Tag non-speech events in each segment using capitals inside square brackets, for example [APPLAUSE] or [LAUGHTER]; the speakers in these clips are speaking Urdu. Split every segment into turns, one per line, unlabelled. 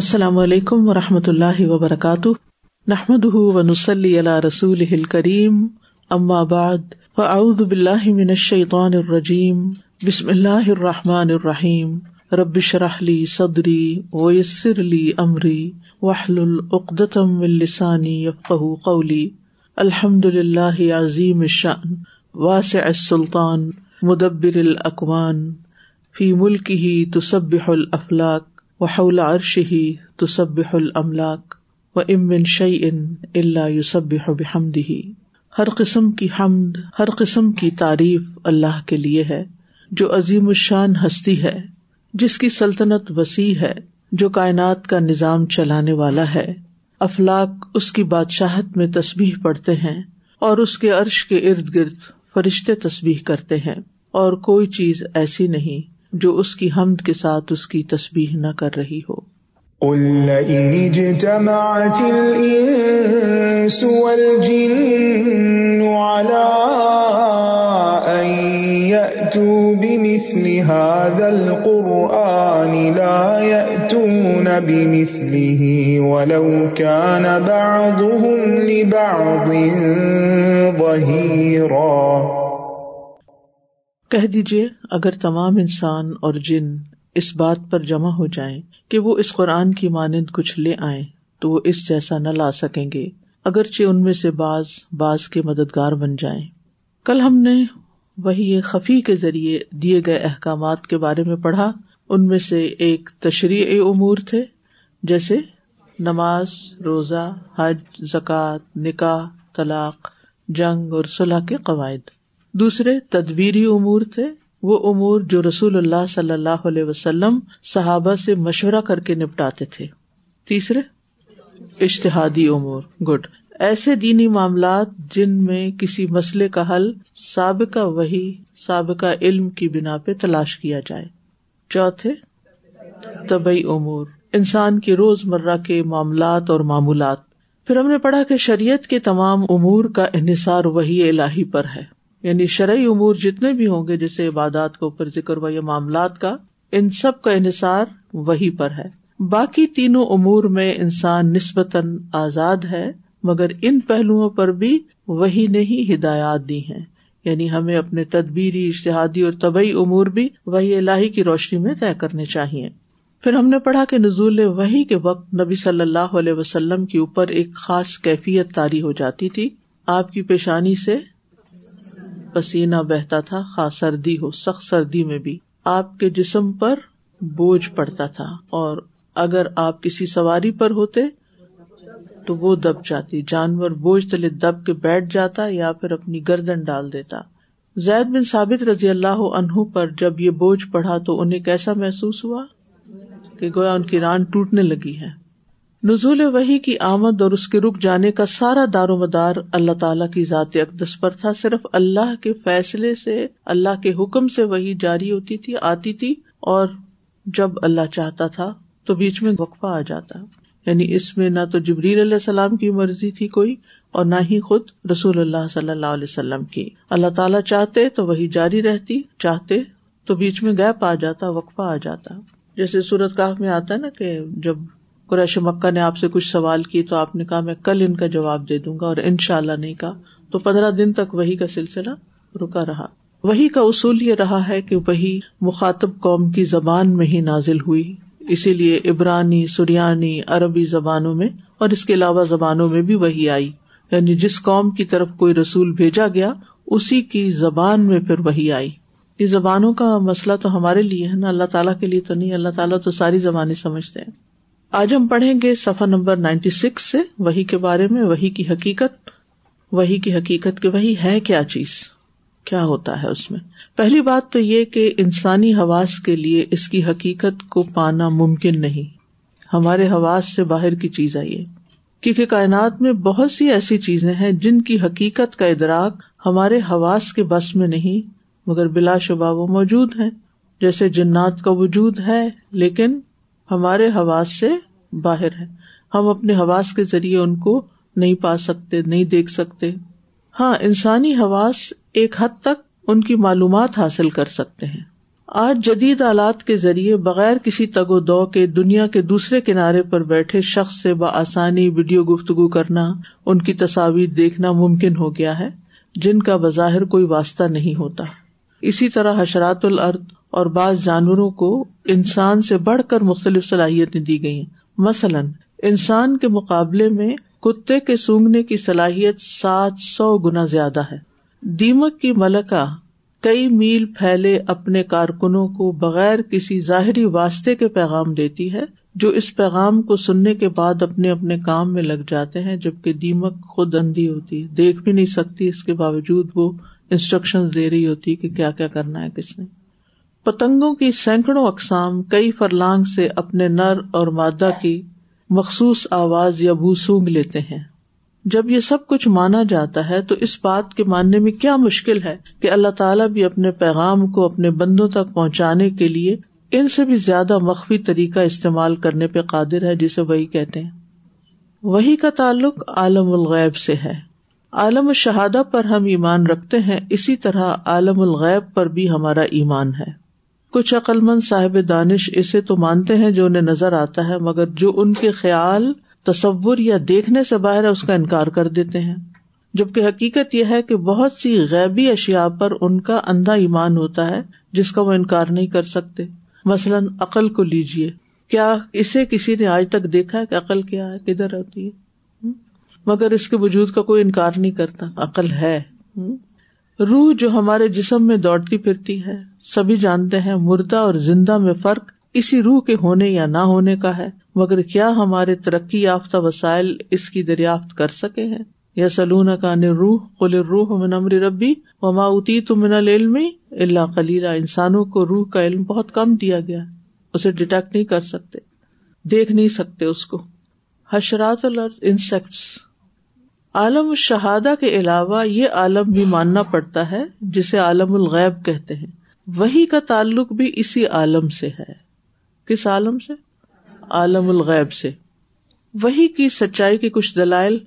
السلام علیکم و رحمۃ اللہ وبرکاتہ نحمد ونسلی رسول کریم من فاودمنشن الرجیم بسم اللہ الرحمٰن الرحیم ربش رحلی صدری ویسر علی عمری العقدم السانی یفقہ قولی الحمد للہ عظیم شان واسع السلطان مدبر الاقوان فی ملک ہی تصبح الافلاق وحول الا عرش ہی تو سب املاک و ام بن شی ان یوسب ہی ہر قسم کی حمد ہر قسم کی تعریف اللہ کے لیے ہے جو عظیم الشان ہستی ہے جس کی سلطنت وسیع ہے جو کائنات کا نظام چلانے والا ہے افلاق اس کی بادشاہت میں تسبیح پڑھتے ہیں اور اس کے عرش کے ارد گرد فرشتے تصبیح کرتے ہیں اور کوئی چیز ایسی نہیں جو اس کی حمد کے ساتھ اس کی تسبیح نہ کر رہی ہو قل اجتمعت والجن على جین يأتوا
بمثل هذا القرآن لا يأتون بمثله ولو كان بعضهم لبعض ظهيراً
کہہ دیجیے اگر تمام انسان اور جن اس بات پر جمع ہو جائیں کہ وہ اس قرآن کی مانند کچھ لے آئے تو وہ اس جیسا نہ لا سکیں گے اگرچہ ان میں سے بعض بعض کے مددگار بن جائیں کل ہم نے وہی خفی کے ذریعے دیے گئے احکامات کے بارے میں پڑھا ان میں سے ایک تشریح امور تھے جیسے نماز روزہ حج زکوٰۃ نکاح طلاق جنگ اور صلاح کے قواعد دوسرے تدبیری امور تھے وہ امور جو رسول اللہ صلی اللہ علیہ وسلم صحابہ سے مشورہ کر کے نپٹاتے تھے تیسرے اشتہادی امور گڈ ایسے دینی معاملات جن میں کسی مسئلے کا حل سابقہ وہی سابقہ علم کی بنا پہ تلاش کیا جائے چوتھے طبی امور انسان کے روز مرہ کے معاملات اور معمولات پھر ہم نے پڑھا کہ شریعت کے تمام امور کا انحصار وہی اللہی پر ہے یعنی شرعی امور جتنے بھی ہوں گے جیسے عبادات کو اوپر ذکر ہوا یا معاملات کا ان سب کا انحصار وہی پر ہے باقی تینوں امور میں انسان نسبتاً آزاد ہے مگر ان پہلوؤں پر بھی وہی نے ہی ہدایات دی ہیں یعنی ہمیں اپنے تدبیری اشتہادی اور طبی امور بھی وہی الہی کی روشنی میں طے کرنے چاہیے پھر ہم نے پڑھا کہ نزول وہی کے وقت نبی صلی اللہ علیہ وسلم کے اوپر ایک خاص کیفیت تاری ہو جاتی تھی آپ کی پیشانی سے پسینہ بہتا تھا خاص سردی ہو سخت سردی میں بھی آپ کے جسم پر بوجھ پڑتا تھا اور اگر آپ کسی سواری پر ہوتے تو وہ دب جاتی جانور بوجھ تلے دب کے بیٹھ جاتا یا پھر اپنی گردن ڈال دیتا زید بن ثابت رضی اللہ عنہ پر جب یہ بوجھ پڑا تو انہیں کیسا محسوس ہوا کہ گویا ان کی ران ٹوٹنے لگی ہے نزول وہی کی آمد اور اس کے رک جانے کا سارا دار و مدار اللہ تعالیٰ کی ذات اقدس پر تھا صرف اللہ کے فیصلے سے اللہ کے حکم سے وہی جاری ہوتی تھی آتی تھی اور جب اللہ چاہتا تھا تو بیچ میں وقفہ آ جاتا یعنی اس میں نہ تو جبریل علیہ السلام کی مرضی تھی کوئی اور نہ ہی خود رسول اللہ صلی اللہ علیہ وسلم کی اللہ تعالیٰ چاہتے تو وہی جاری رہتی چاہتے تو بیچ میں گیپ آ جاتا وقفہ آ جاتا جیسے سورت کاف میں آتا ہے نا کہ جب قریش مکہ نے آپ سے کچھ سوال کی تو آپ نے کہا میں کل ان کا جواب دے دوں گا اور ان شاء اللہ نہیں کہا تو پندرہ دن تک وہی کا سلسلہ رکا رہا وہی کا اصول یہ رہا ہے کہ وہی مخاطب قوم کی زبان میں ہی نازل ہوئی اسی لیے ابرانی سریانی عربی زبانوں میں اور اس کے علاوہ زبانوں میں بھی وہی آئی یعنی جس قوم کی طرف کوئی رسول بھیجا گیا اسی کی زبان میں پھر وہی آئی یہ زبانوں کا مسئلہ تو ہمارے لیے ہے نا اللہ تعالیٰ کے لیے تو نہیں اللہ تعالیٰ تو ساری زبانیں سمجھتے ہیں آج ہم پڑھیں گے صفحہ نمبر نائنٹی سکس سے وہی کے بارے میں وہی کی حقیقت وہی کی حقیقت کہ وہی ہے کیا چیز کیا ہوتا ہے اس میں پہلی بات تو یہ کہ انسانی حواس کے لیے اس کی حقیقت کو پانا ممکن نہیں ہمارے حواس سے باہر کی چیز آئیے کیونکہ کائنات میں بہت سی ایسی چیزیں ہیں جن کی حقیقت کا ادراک ہمارے حواس کے بس میں نہیں مگر بلا شبہ وہ موجود ہیں جیسے جنات کا وجود ہے لیکن ہمارے حواس سے باہر ہے ہم اپنے حواس کے ذریعے ان کو نہیں پا سکتے نہیں دیکھ سکتے ہاں انسانی حواس ایک حد تک ان کی معلومات حاصل کر سکتے ہیں آج جدید آلات کے ذریعے بغیر کسی تگ و دو کے دنیا کے دوسرے کنارے پر بیٹھے شخص سے بآسانی ویڈیو گفتگو کرنا ان کی تصاویر دیکھنا ممکن ہو گیا ہے جن کا بظاہر کوئی واسطہ نہیں ہوتا اسی طرح حشرات العرد اور بعض جانوروں کو انسان سے بڑھ کر مختلف صلاحیتیں دی گئی مثلاً انسان کے مقابلے میں کتے کے سونگنے کی صلاحیت سات سو گنا زیادہ ہے دیمک کی ملکہ کئی میل پھیلے اپنے کارکنوں کو بغیر کسی ظاہری واسطے کے پیغام دیتی ہے جو اس پیغام کو سننے کے بعد اپنے اپنے کام میں لگ جاتے ہیں جبکہ دیمک خود اندھی ہوتی دیکھ بھی نہیں سکتی اس کے باوجود وہ انسٹرکشن دے رہی ہوتی کہ کیا کیا کرنا ہے کس نے پتنگوں کی سینکڑوں اقسام کئی فرلانگ سے اپنے نر اور مادہ کی مخصوص آواز یا بو سونگ لیتے ہیں جب یہ سب کچھ مانا جاتا ہے تو اس بات کے ماننے میں کیا مشکل ہے کہ اللہ تعالیٰ بھی اپنے پیغام کو اپنے بندوں تک پہنچانے کے لیے ان سے بھی زیادہ مخفی طریقہ استعمال کرنے پہ قادر ہے جسے وہی کہتے ہیں وہی کا تعلق عالم الغیب سے ہے عالم الشہادہ پر ہم ایمان رکھتے ہیں اسی طرح عالم الغیب پر بھی ہمارا ایمان ہے کچھ عقل مند صاحب دانش اسے تو مانتے ہیں جو انہیں نظر آتا ہے مگر جو ان کے خیال تصور یا دیکھنے سے باہر ہے اس کا انکار کر دیتے ہیں جبکہ حقیقت یہ ہے کہ بہت سی غیبی اشیاء پر ان کا اندھا ایمان ہوتا ہے جس کا وہ انکار نہیں کر سکتے مثلاً عقل کو لیجیے کیا اسے کسی نے آج تک دیکھا ہے کہ عقل کیا ہے کدھر ہوتی ہے مگر اس کے وجود کا کوئی انکار نہیں کرتا عقل ہے روح جو ہمارے جسم میں دوڑتی پھرتی ہے سبھی ہی جانتے ہیں مردہ اور زندہ میں فرق اسی روح کے ہونے یا نہ ہونے کا ہے مگر کیا ہمارے ترقی یافتہ وسائل اس کی دریافت کر سکے ہیں یا سلون کا روح روح ربی و اتی تو من العلم اللہ خلیلہ انسانوں کو روح کا علم بہت کم دیا گیا اسے ڈیٹیکٹ نہیں کر سکتے دیکھ نہیں سکتے اس کو حشرات الارض انسیکٹس عالم شہادہ کے علاوہ یہ عالم بھی ماننا پڑتا ہے جسے عالم الغیب کہتے ہیں وہی کا تعلق بھی اسی عالم سے ہے کس عالم سے عالم الغیب سے وہی کی سچائی کی کچھ دلائل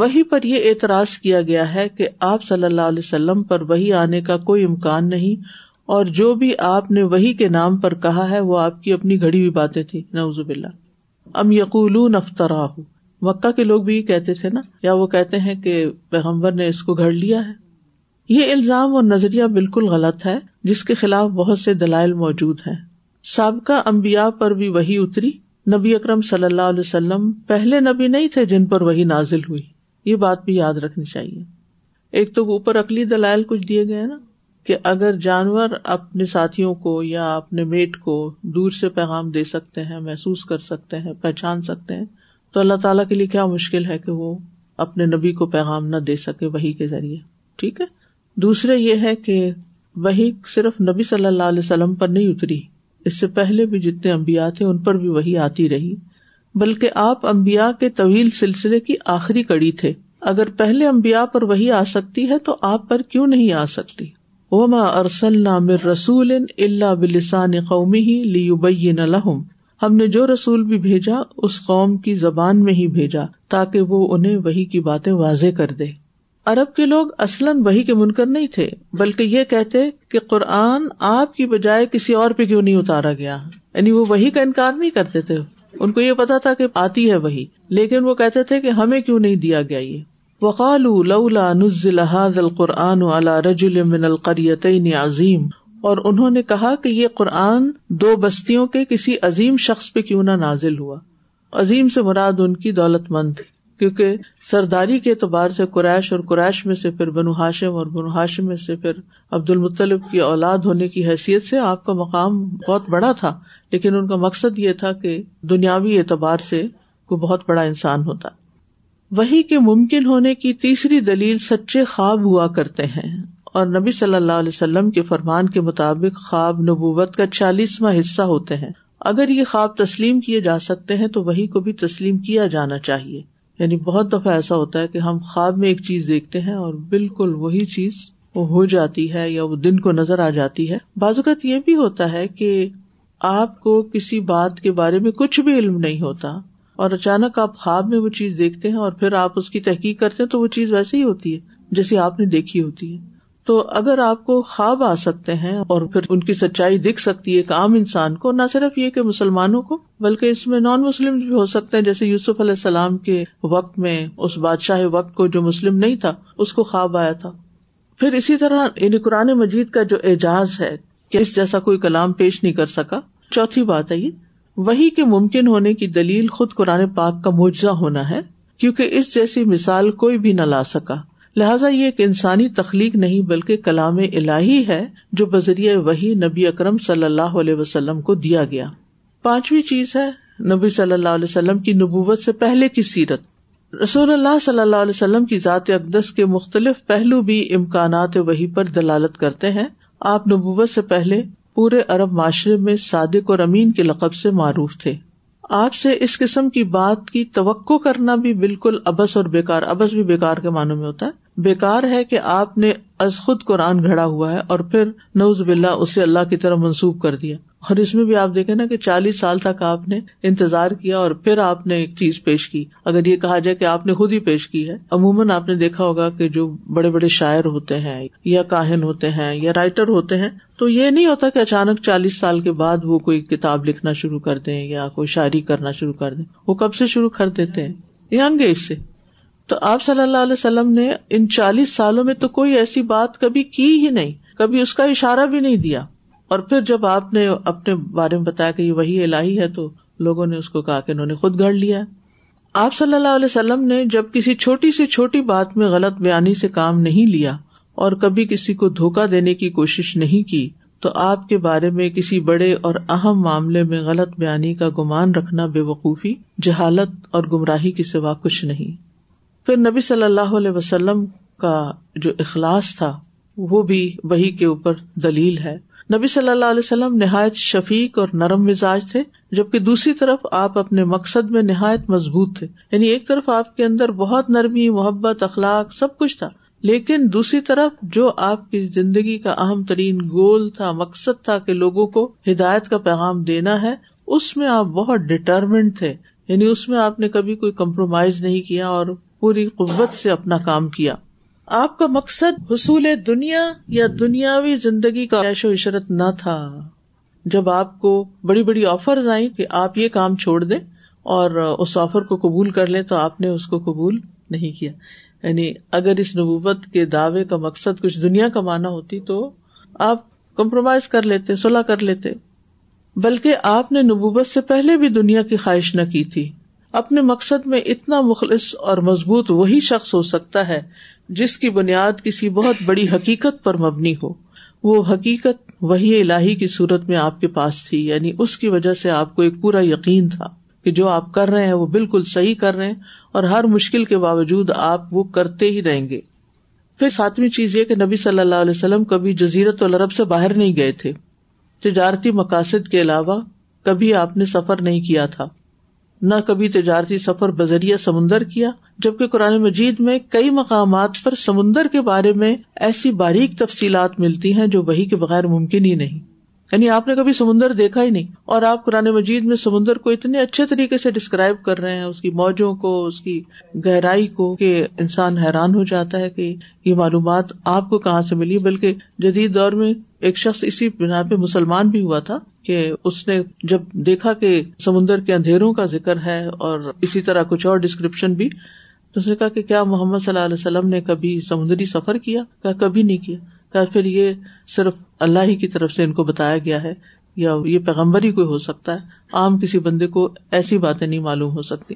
وہی پر یہ اعتراض کیا گیا ہے کہ آپ صلی اللہ علیہ وسلم پر وہی آنے کا کوئی امکان نہیں اور جو بھی آپ نے وہی کے نام پر کہا ہے وہ آپ کی اپنی گھڑی ہوئی باتیں تھی نوزب اللہ ام یقول اختراہ مکہ کے لوگ بھی یہ کہتے تھے نا یا وہ کہتے ہیں کہ پیغمبر نے اس کو گھڑ لیا ہے یہ الزام اور نظریہ بالکل غلط ہے جس کے خلاف بہت سے دلائل موجود ہیں سابقہ امبیا پر بھی وہی اتری نبی اکرم صلی اللہ علیہ وسلم پہلے نبی نہیں تھے جن پر وہی نازل ہوئی یہ بات بھی یاد رکھنی چاہیے ایک تو اوپر اقلی دلائل کچھ دیے گئے نا کہ اگر جانور اپنے ساتھیوں کو یا اپنے میٹ کو دور سے پیغام دے سکتے ہیں محسوس کر سکتے ہیں پہچان سکتے ہیں تو اللہ تعالیٰ کے لیے کیا مشکل ہے کہ وہ اپنے نبی کو پیغام نہ دے سکے وہی کے ذریعے ٹھیک ہے دوسرے یہ ہے کہ وہی صرف نبی صلی اللہ علیہ وسلم پر نہیں اتری اس سے پہلے بھی جتنے امبیا تھے ان پر بھی وہی آتی رہی بلکہ آپ امبیا کے طویل سلسلے کی آخری کڑی تھے اگر پہلے امبیا پر وہی آ سکتی ہے تو آپ پر کیوں نہیں آ سکتی وما ارسل نام رسول اللہ بلسان قومی ہی ہم نے جو رسول بھی بھیجا اس قوم کی زبان میں ہی بھیجا تاکہ وہ انہیں وہی کی باتیں واضح کر دے عرب کے لوگ اصلاً وہی کے منکر نہیں تھے بلکہ یہ کہتے کہ قرآن آپ کی بجائے کسی اور پہ کیوں نہیں اتارا گیا یعنی وہ وہی کا انکار نہیں کرتے تھے ان کو یہ پتا تھا کہ آتی ہے وہی لیکن وہ کہتے تھے کہ ہمیں کیوں نہیں دیا گیا یہ وقال نزلہ قرآن رجل من القريتين عظیم اور انہوں نے کہا کہ یہ قرآن دو بستیوں کے کسی عظیم شخص پہ کیوں نہ نازل ہوا عظیم سے مراد ان کی دولت مند تھی کیونکہ سرداری کے اعتبار سے قریش اور قریش میں سے پھر بنو ہاشم اور بنو ہاشم میں سے پھر عبد المطلب کی اولاد ہونے کی حیثیت سے آپ کا مقام بہت بڑا تھا لیکن ان کا مقصد یہ تھا کہ دنیاوی اعتبار سے کوئی بہت بڑا انسان ہوتا وہی کے ممکن ہونے کی تیسری دلیل سچے خواب ہوا کرتے ہیں اور نبی صلی اللہ علیہ وسلم کے فرمان کے مطابق خواب نبوت کا چالیسواں حصہ ہوتے ہیں اگر یہ خواب تسلیم کیے جا سکتے ہیں تو وہی کو بھی تسلیم کیا جانا چاہیے یعنی بہت دفعہ ایسا ہوتا ہے کہ ہم خواب میں ایک چیز دیکھتے ہیں اور بالکل وہی چیز وہ ہو جاتی ہے یا وہ دن کو نظر آ جاتی ہے بازوقت یہ بھی ہوتا ہے کہ آپ کو کسی بات کے بارے میں کچھ بھی علم نہیں ہوتا اور اچانک آپ خواب میں وہ چیز دیکھتے ہیں اور پھر آپ اس کی تحقیق کرتے ہیں تو وہ چیز ویسے ہی ہوتی ہے جیسی آپ نے دیکھی ہوتی ہے تو اگر آپ کو خواب آ سکتے ہیں اور پھر ان کی سچائی دکھ سکتی ہے ایک عام انسان کو نہ صرف یہ کہ مسلمانوں کو بلکہ اس میں نان مسلم بھی ہو سکتے ہیں جیسے یوسف علیہ السلام کے وقت میں اس بادشاہ وقت کو جو مسلم نہیں تھا اس کو خواب آیا تھا پھر اسی طرح ان یعنی قرآن مجید کا جو اعجاز ہے کہ اس جیسا کوئی کلام پیش نہیں کر سکا چوتھی بات ہے یہ وہی کے ممکن ہونے کی دلیل خود قرآن پاک کا معجزہ ہونا ہے کیونکہ اس جیسی مثال کوئی بھی نہ لا سکا لہٰذا یہ ایک انسانی تخلیق نہیں بلکہ کلام الہی ہے جو بذریعہ وہی نبی اکرم صلی اللہ علیہ وسلم کو دیا گیا پانچویں چیز ہے نبی صلی اللہ علیہ وسلم کی نبوت سے پہلے کی سیرت رسول اللہ صلی اللہ علیہ وسلم کی ذات اقدس کے مختلف پہلو بھی امکانات وہی پر دلالت کرتے ہیں آپ نبوت سے پہلے پورے عرب معاشرے میں صادق اور امین کے لقب سے معروف تھے آپ سے اس قسم کی بات کی توقع کرنا بھی بالکل ابس اور بیکار ابس بھی بیکار کے معنوں میں ہوتا ہے بےکار ہے کہ آپ نے از خود قرآن گھڑا ہوا ہے اور پھر نوز بلّہ اسے اللہ کی طرح منسوخ کر دیا اور اس میں بھی آپ دیکھیں نا کہ چالیس سال تک آپ نے انتظار کیا اور پھر آپ نے ایک چیز پیش کی اگر یہ کہا جائے کہ آپ نے خود ہی پیش کی ہے عموماً آپ نے دیکھا ہوگا کہ جو بڑے بڑے شاعر ہوتے ہیں یا کاہن ہوتے ہیں یا رائٹر ہوتے ہیں تو یہ نہیں ہوتا کہ اچانک چالیس سال کے بعد وہ کوئی کتاب لکھنا شروع کر دیں یا کوئی شاعری کرنا شروع کر دیں وہ کب سے شروع کر دیتے ہیں یگ ایج سے تو آپ صلی اللہ علیہ وسلم نے ان چالیس سالوں میں تو کوئی ایسی بات کبھی کی ہی نہیں کبھی اس کا اشارہ بھی نہیں دیا اور پھر جب آپ نے اپنے بارے میں بتایا کہ یہ وہی الہی ہے تو لوگوں نے اس کو کہا کہ انہوں نے خود گھڑ لیا آپ صلی اللہ علیہ وسلم نے جب کسی چھوٹی سے چھوٹی بات میں غلط بیانی سے کام نہیں لیا اور کبھی کسی کو دھوکا دینے کی کوشش نہیں کی تو آپ کے بارے میں کسی بڑے اور اہم معاملے میں غلط بیانی کا گمان رکھنا بے وقوفی جہالت اور گمراہی کے سوا کچھ نہیں پھر نبی صلی اللہ علیہ وسلم کا جو اخلاص تھا وہ بھی وہی کے اوپر دلیل ہے نبی صلی اللہ علیہ وسلم نہایت شفیق اور نرم مزاج تھے جبکہ دوسری طرف آپ اپنے مقصد میں نہایت مضبوط تھے یعنی ایک طرف آپ کے اندر بہت نرمی محبت اخلاق سب کچھ تھا لیکن دوسری طرف جو آپ کی زندگی کا اہم ترین گول تھا مقصد تھا کہ لوگوں کو ہدایت کا پیغام دینا ہے اس میں آپ بہت ڈٹرمنٹ تھے یعنی اس میں آپ نے کبھی کوئی کمپرومائز نہیں کیا اور پوری قوت سے اپنا کام کیا آپ کا مقصد حصول دنیا یا دنیاوی زندگی کا عیش و عشرت نہ تھا جب آپ کو بڑی بڑی آفرز آئیں کہ آپ یہ کام چھوڑ دیں اور اس آفر کو قبول کر لیں تو آپ نے اس کو قبول نہیں کیا یعنی اگر اس نبوت کے دعوے کا مقصد کچھ دنیا کا مانا ہوتی تو آپ کمپرومائز کر لیتے صلاح کر لیتے بلکہ آپ نے نبوبت سے پہلے بھی دنیا کی خواہش نہ کی تھی اپنے مقصد میں اتنا مخلص اور مضبوط وہی شخص ہو سکتا ہے جس کی بنیاد کسی بہت بڑی حقیقت پر مبنی ہو وہ حقیقت وہی الہی کی صورت میں آپ کے پاس تھی یعنی اس کی وجہ سے آپ کو ایک پورا یقین تھا کہ جو آپ کر رہے ہیں وہ بالکل صحیح کر رہے ہیں اور ہر مشکل کے باوجود آپ وہ کرتے ہی رہیں گے پھر ساتویں چیز یہ کہ نبی صلی اللہ علیہ وسلم کبھی جزیرت العرب سے باہر نہیں گئے تھے تجارتی مقاصد کے علاوہ کبھی آپ نے سفر نہیں کیا تھا نہ کبھی تجارتی سفر بذریعہ سمندر کیا جبکہ قرآن مجید میں کئی مقامات پر سمندر کے بارے میں ایسی باریک تفصیلات ملتی ہیں جو وہی کے بغیر ممکن ہی نہیں یعنی آپ نے کبھی سمندر دیکھا ہی نہیں اور آپ قرآن مجید میں سمندر کو اتنے اچھے طریقے سے ڈسکرائب کر رہے ہیں اس کی موجوں کو اس کی گہرائی کو کہ انسان حیران ہو جاتا ہے کہ یہ معلومات آپ کو کہاں سے ملی بلکہ جدید دور میں ایک شخص اسی بنا پہ مسلمان بھی ہوا تھا کہ اس نے جب دیکھا کہ سمندر کے اندھیروں کا ذکر ہے اور اسی طرح کچھ اور ڈسکرپشن بھی تو اس نے کہا کہ کیا محمد صلی اللہ علیہ وسلم نے کبھی سمندری سفر کیا کبھی نہیں کیا پھر یہ صرف اللہ ہی کی طرف سے ان کو بتایا گیا ہے یا یہ پیغمبر ہی کوئی ہو سکتا ہے عام کسی بندے کو ایسی باتیں نہیں معلوم ہو سکتی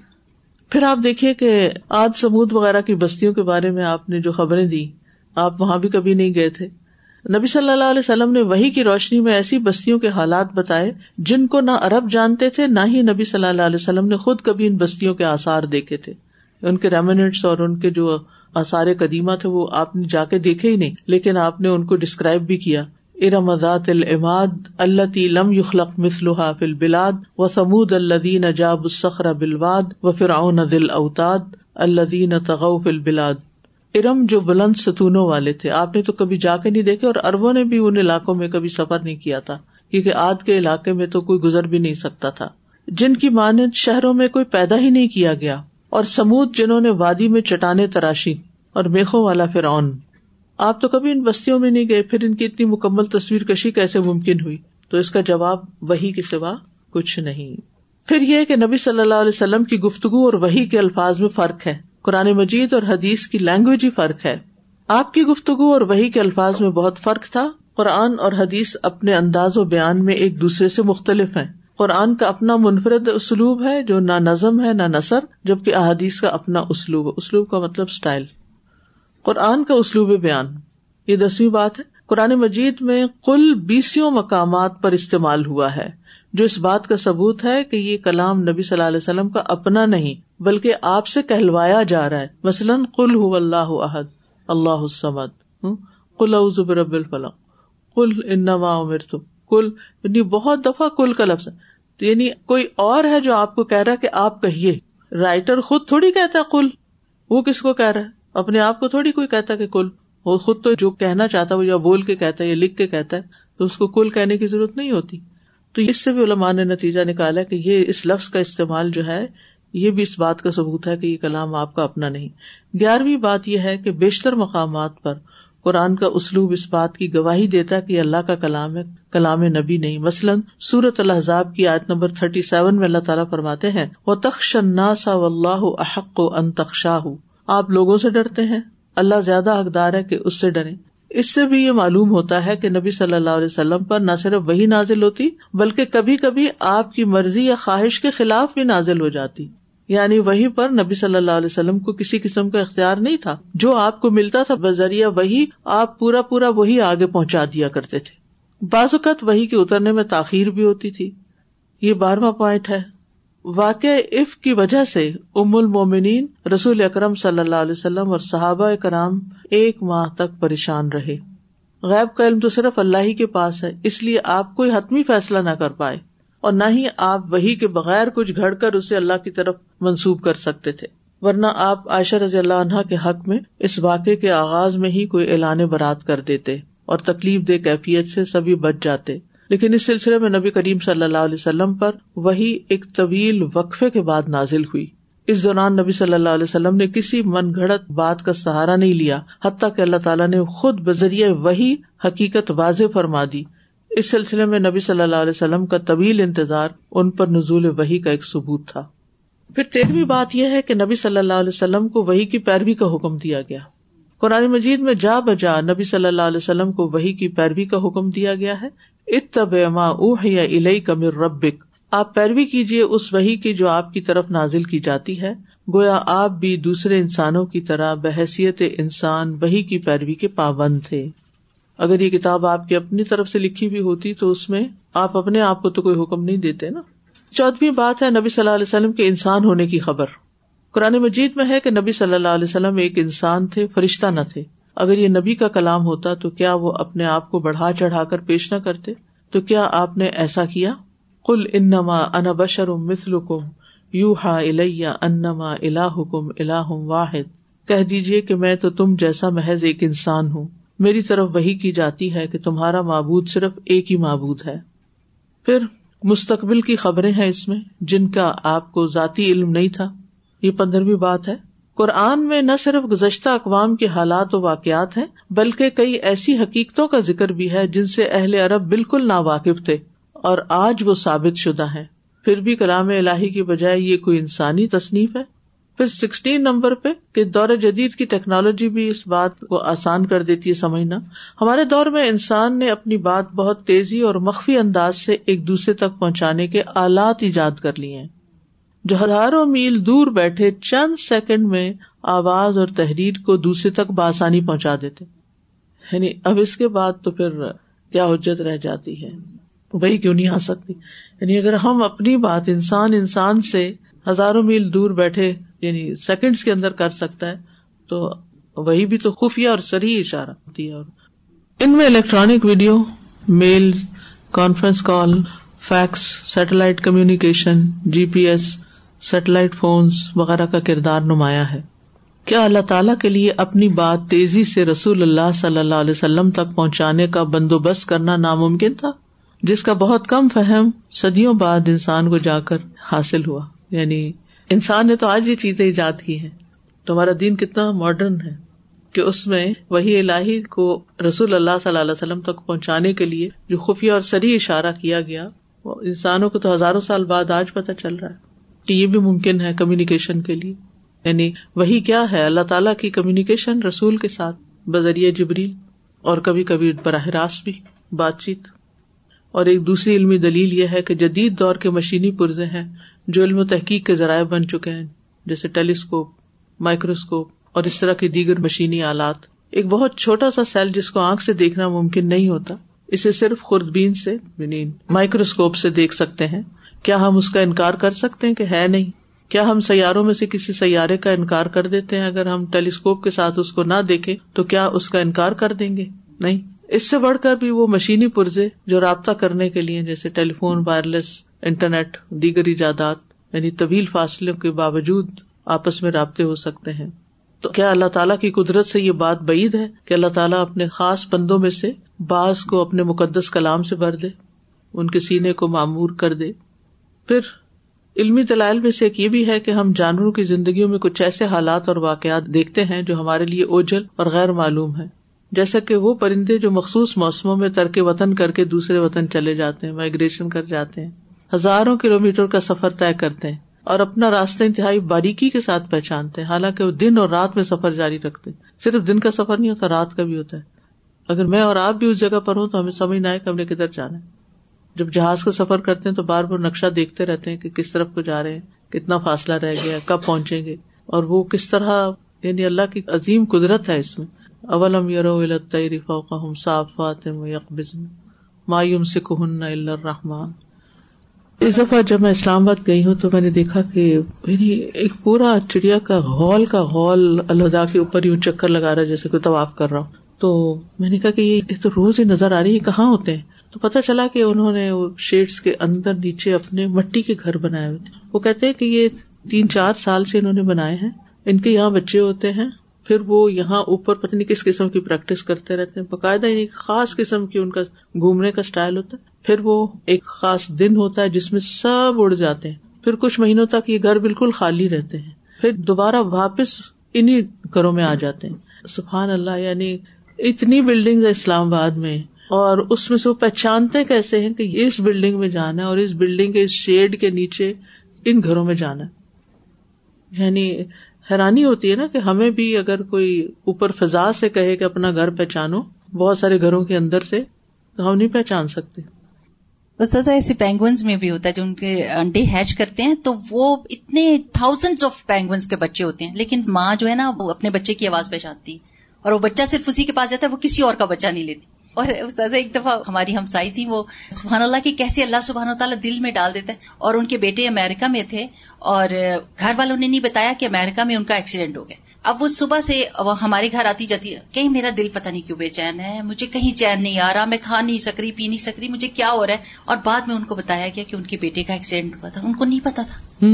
پھر آپ دیکھیے کہ آج سمود وغیرہ کی بستیوں کے بارے میں آپ نے جو خبریں دی آپ وہاں بھی کبھی نہیں گئے تھے نبی صلی اللہ علیہ وسلم نے وہی کی روشنی میں ایسی بستیوں کے حالات بتائے جن کو نہ عرب جانتے تھے نہ ہی نبی صلی اللہ علیہ وسلم نے خود کبھی ان بستیوں کے آثار دیکھے تھے ان کے ریمنٹس اور ان کے جو آثار قدیمہ تھے وہ آپ نے جا کے دیکھے ہی نہیں لیکن آپ نے ان کو ڈسکرائب بھی کیا ارم ذات العماد اللہ لم یخلق فل البلاد و سمود الدین جاب سخر بلواد و فرا دل اوتاد اللہ بلاد ارم جو بلند ستونوں والے تھے آپ نے تو کبھی جا کے نہیں دیکھے اور اربوں نے بھی ان علاقوں میں کبھی سفر نہیں کیا تھا کیونکہ آج کے علاقے میں تو کوئی گزر بھی نہیں سکتا تھا جن کی مانند شہروں میں کوئی پیدا ہی نہیں کیا گیا اور سمود جنہوں نے وادی میں چٹانے تراشی اور میخوں والا فرعون آپ تو کبھی ان بستیوں میں نہیں گئے پھر ان کی اتنی مکمل تصویر کشی کیسے ممکن ہوئی تو اس کا جواب وہی کے سوا کچھ نہیں پھر یہ کہ نبی صلی اللہ علیہ وسلم کی گفتگو اور وہی کے الفاظ میں فرق ہے قرآن مجید اور حدیث کی لینگویج ہی فرق ہے آپ کی گفتگو اور وہی کے الفاظ میں بہت فرق تھا قرآن اور حدیث اپنے انداز و بیان میں ایک دوسرے سے مختلف ہیں قرآن کا اپنا منفرد اسلوب ہے جو نہ نظم ہے نہ نثر جبکہ احادیث کا اپنا اسلوب اسلوب کا مطلب اسٹائل قرآن کا اسلوب بیان یہ دسویں بات ہے قرآن مجید میں کل بیسوں مقامات پر استعمال ہوا ہے جو اس بات کا ثبوت ہے کہ یہ کلام نبی صلی اللہ علیہ وسلم کا اپنا نہیں بلکہ آپ سے کہلوایا جا رہا ہے مثلاً کل ہو اللہ عہد اللہ کل کُلہ رب الفلام کل انما عمر تم کل یعنی بہت دفعہ کل کا لفظ یعنی کوئی اور ہے جو آپ کو کہہ رہا ہے کہ آپ کہیے رائٹر خود تھوڑی کہتا ہے کل وہ کس کو کہہ رہا ہے اپنے آپ کو تھوڑی کوئی کہتا ہے کل وہ خود تو جو کہنا چاہتا وہ یا بول کے کہتا ہے یا لکھ کے کہتا ہے تو اس کو کل کہنے کی ضرورت نہیں ہوتی تو اس سے بھی علماء نے نتیجہ نکالا کہ یہ اس لفظ کا استعمال جو ہے یہ بھی اس بات کا ثبوت ہے کہ یہ کلام آپ کا اپنا نہیں گیارہویں بات یہ ہے کہ بیشتر مقامات پر قرآن کا اسلوب اس بات کی گواہی دیتا کہ اللہ کا کلام ہے کلام نبی نہیں مثلاً سورت الحضاب کی آیت نمبر تھرٹی سیون میں اللہ تعالیٰ فرماتے ہیں وہ اللہ احق و ان تخشاہ آپ لوگوں سے ڈرتے ہیں اللہ زیادہ حقدار ہے کہ اس سے ڈرے اس سے بھی یہ معلوم ہوتا ہے کہ نبی صلی اللہ علیہ وسلم پر نہ صرف وہی نازل ہوتی بلکہ کبھی کبھی آپ کی مرضی یا خواہش کے خلاف بھی نازل ہو جاتی یعنی وہی پر نبی صلی اللہ علیہ وسلم کو کسی قسم کا اختیار نہیں تھا جو آپ کو ملتا تھا بذریعہ وہی آپ پورا پورا وہی آگے پہنچا دیا کرتے تھے بعض اوقات وہی کے اترنے میں تاخیر بھی ہوتی تھی یہ بارہواں پوائنٹ ہے واقع عف کی وجہ سے ام المن رسول اکرم صلی اللہ علیہ وسلم اور صحابہ کرام ایک ماہ تک پریشان رہے غیب کا علم تو صرف اللہ ہی کے پاس ہے اس لیے آپ کوئی حتمی فیصلہ نہ کر پائے اور نہ ہی آپ وہی کے بغیر کچھ گھڑ کر اسے اللہ کی طرف منسوب کر سکتے تھے ورنہ آپ عائشہ رضی اللہ کے حق میں اس واقعے کے آغاز میں ہی کوئی اعلان برات کر دیتے اور تکلیف دہ کیفیت سے سبھی بچ جاتے لیکن اس سلسلے میں نبی کریم صلی اللہ علیہ وسلم پر وہی ایک طویل وقفے کے بعد نازل ہوئی اس دوران نبی صلی اللہ علیہ وسلم نے کسی من گھڑت بات کا سہارا نہیں لیا حتیٰ کہ اللہ تعالیٰ نے خود بذریعہ وہی حقیقت واضح فرما دی اس سلسلے میں نبی صلی اللہ علیہ وسلم کا طویل انتظار ان پر نزول وہی کا ایک ثبوت تھا پھر تیرہویں بات یہ ہے کہ نبی صلی اللہ علیہ وسلم کو وہی کی پیروی کا حکم دیا گیا قرآن مجید میں جا بجا نبی صلی اللہ علیہ وسلم کو وہی کی پیروی کا حکم دیا گیا ہے اتب ما اوہ یا کمر ربک آپ پیروی کیجیے اس وہی کی جو آپ کی طرف نازل کی جاتی ہے گویا آپ بھی دوسرے انسانوں کی طرح بحثیت انسان وہی کی پیروی کے پابند تھے اگر یہ کتاب آپ کی اپنی طرف سے لکھی ہوئی ہوتی تو اس میں آپ اپنے آپ کو تو کوئی حکم نہیں دیتے نا چودہ بات ہے نبی صلی اللہ علیہ وسلم کے انسان ہونے کی خبر قرآن مجید میں ہے کہ نبی صلی اللہ علیہ وسلم ایک انسان تھے فرشتہ نہ تھے اگر یہ نبی کا کلام ہوتا تو کیا وہ اپنے آپ کو بڑھا چڑھا کر پیش نہ کرتے تو کیا آپ نے ایسا کیا کل انما انبشر بشر حکم یو ہا الیہ انما اللہ حکم واحد کہہ دیجیے کہ میں تو تم جیسا محض ایک انسان ہوں میری طرف وہی کی جاتی ہے کہ تمہارا معبود صرف ایک ہی معبود ہے پھر مستقبل کی خبریں ہیں اس میں جن کا آپ کو ذاتی علم نہیں تھا یہ پندرہویں بات ہے قرآن میں نہ صرف گزشتہ اقوام کے حالات و واقعات ہیں بلکہ کئی ایسی حقیقتوں کا ذکر بھی ہے جن سے اہل عرب بالکل نا واقف تھے اور آج وہ ثابت شدہ ہے پھر بھی کلام الہی کی بجائے یہ کوئی انسانی تصنیف ہے پھر سکسٹین نمبر پہ کہ دور جدید کی ٹیکنالوجی بھی اس بات کو آسان کر دیتی ہے سمجھنا ہمارے دور میں انسان نے اپنی بات بہت تیزی اور مخفی انداز سے ایک دوسرے تک پہنچانے کے آلات ایجاد کر لیے ہیں جو ہزاروں میل دور بیٹھے چند سیکنڈ میں آواز اور تحریر کو دوسرے تک بآسانی پہنچا دیتے یعنی اب اس کے بعد تو پھر کیا حجت رہ جاتی ہے وہی کیوں نہیں آ سکتی یعنی اگر ہم اپنی بات انسان انسان سے ہزاروں میل دور بیٹھے یعنی سیکنڈس کے اندر کر سکتا ہے تو وہی بھی تو خفیہ اور سری اشارہ ہوتی ہے اور ان میں electronic video mail conference call fax satellite communication G P S satellite phones وغیرہ کا کردار نمایاں ہے کیا اللہ تعالیٰ کے لیے اپنی بات تیزی سے رسول اللہ صلی اللہ علیہ وسلم تک پہنچانے کا بندوبست کرنا ناممکن تھا جس کا بہت کم فہم صدیوں بعد انسان کو جا کر حاصل ہوا یعنی انسان نے تو آج یہ چیزیں ایجاد کی ہیں تمہارا دین کتنا ماڈرن ہے کہ اس میں وہی اللہی کو رسول اللہ صلی اللہ علیہ وسلم تک پہنچانے کے لیے جو خفیہ اور سری اشارہ کیا گیا وہ انسانوں کو تو ہزاروں سال بعد آج پتہ چل رہا ہے کہ یہ بھی ممکن ہے کمیونیکیشن کے لیے یعنی وہی کیا ہے اللہ تعالیٰ کی کمیونیکیشن رسول کے ساتھ بذریعہ جبریل اور کبھی کبھی براہ راست بھی بات چیت اور ایک دوسری علمی دلیل یہ ہے کہ جدید دور کے مشینی پرزے ہیں جو علم و تحقیق کے ذرائع بن چکے ہیں جیسے ٹیلیسکوپ مائکروسکوپ اور اس طرح کے دیگر مشینی آلات ایک بہت چھوٹا سا سیل جس کو آنکھ سے دیکھنا ممکن نہیں ہوتا اسے صرف خوردبین سے یعنی مائکروسکوپ سے دیکھ سکتے ہیں کیا ہم اس کا انکار کر سکتے ہیں کہ ہے نہیں کیا ہم سیاروں میں سے کسی سیارے کا انکار کر دیتے ہیں اگر ہم ٹیلی اسکوپ کے ساتھ اس کو نہ دیکھے تو کیا اس کا انکار کر دیں گے نہیں اس سے بڑھ کر بھی وہ مشینی پرزے جو رابطہ کرنے کے لیے جیسے telephone wireless internet دیگر ایجادات یعنی طویل فاصلوں کے باوجود آپس میں رابطے ہو سکتے ہیں تو کیا اللہ تعالیٰ کی قدرت سے یہ بات بعید ہے کہ اللہ تعالیٰ اپنے خاص بندوں میں سے بعض کو اپنے مقدس کلام سے بھر دے ان کے سینے کو معمور کر دے پھر علمی دلائل میں سے ایک یہ بھی ہے کہ ہم جانوروں کی زندگیوں میں کچھ ایسے حالات اور واقعات دیکھتے ہیں جو ہمارے لیے اوجھل اور غیر معلوم ہے جیسا کہ وہ پرندے جو مخصوص موسموں میں ترک وطن کر کے دوسرے وطن چلے جاتے ہیں مائگریشن کر جاتے ہیں ہزاروں کلو میٹر کا سفر طے کرتے ہیں اور اپنا راستہ انتہائی باریکی کے ساتھ پہچانتے ہیں حالانکہ وہ دن اور رات میں سفر جاری رکھتے ہیں صرف دن کا سفر نہیں ہوتا رات کا بھی ہوتا ہے اگر میں اور آپ بھی اس جگہ پر ہوں تو ہمیں سمجھ نہ آئے کدھر جانا ہے جب جہاز کا سفر کرتے ہیں تو بار بار نقشہ دیکھتے رہتے ہیں کہ کس طرف کو جا رہے ہیں کتنا فاصلہ رہ گیا کب پہنچیں گے اور وہ کس طرح یعنی اللہ کی عظیم قدرت ہے اس میں اول تعریف سے کہن اللہ رحمان اس دفعہ جب میں اسلام آباد گئی ہوں تو میں نے دیکھا کہ یعنی پورا چڑیا کا ہال کا ہال الہدا کے اوپر یوں چکر لگا رہا جیسے کوئی طواف کر رہا ہوں تو میں نے کہا کہ یہ تو روز ہی نظر آ رہی ہے کہاں ہوتے ہیں تو پتا چلا کہ انہوں نے شیڈس کے اندر نیچے اپنے مٹی کے گھر بنائے تھے وہ کہتے کہ یہ تین چار سال سے انہوں نے بنائے ہیں ان کے یہاں بچے ہوتے ہیں پھر وہ یہاں اوپر پتنی کس قسم کی پریکٹس کرتے رہتے ہیں باقاعدہ یعنی خاص قسم کی ان کا گھومنے کا اسٹائل ہوتا ہے پھر وہ ایک خاص دن ہوتا ہے جس میں سب اڑ جاتے ہیں پھر کچھ مہینوں تک یہ گھر بالکل خالی رہتے ہیں پھر دوبارہ واپس انہیں گھروں میں آ جاتے ہیں سفان اللہ یعنی اتنی بلڈنگ اسلام آباد میں اور اس میں سے وہ پہچانتے کیسے ہیں کہ اس بلڈنگ میں جانا ہے اور اس بلڈنگ کے اس شیڈ کے نیچے ان گھروں میں جانا ہے یعنی حیرانی ہوتی ہے نا کہ ہمیں بھی اگر کوئی اوپر فضا سے کہے کہ اپنا گھر پہچانو بہت سارے گھروں کے اندر سے تو ہم نہیں پہچان سکتے
استاذ ایسے پینگوئنس میں بھی ہوتا ہے جو ان کے انڈے ہیچ کرتے ہیں تو وہ اتنے تھاؤزینڈ آف پینگوئنس کے بچے ہوتے ہیں لیکن ماں جو ہے نا وہ اپنے بچے کی آواز پہچانتی اور وہ بچہ صرف اسی کے پاس جاتا ہے وہ کسی اور کا بچہ نہیں لیتی اور ایک دفعہ ہماری ہمسائی تھی وہ سبحان اللہ کی کیسے اللہ سبحان تعالیٰ دل میں ڈال دیتا ہے اور ان کے بیٹے امیرکا میں تھے اور گھر والوں نے نہیں بتایا کہ امیرکا میں ان کا ایکسیڈنٹ ہو گیا اب وہ صبح سے ہمارے گھر آتی جاتی کہیں میرا دل پتہ نہیں کیوں بے چین ہے مجھے کہیں چین نہیں آ رہا میں کھا نہیں سک رہی پی نہیں سک رہی مجھے کیا ہو رہا ہے اور بعد میں ان کو بتایا گیا کہ ان کے بیٹے کا ایکسیڈنٹ ہوا تھا ان کو نہیں پتا تھا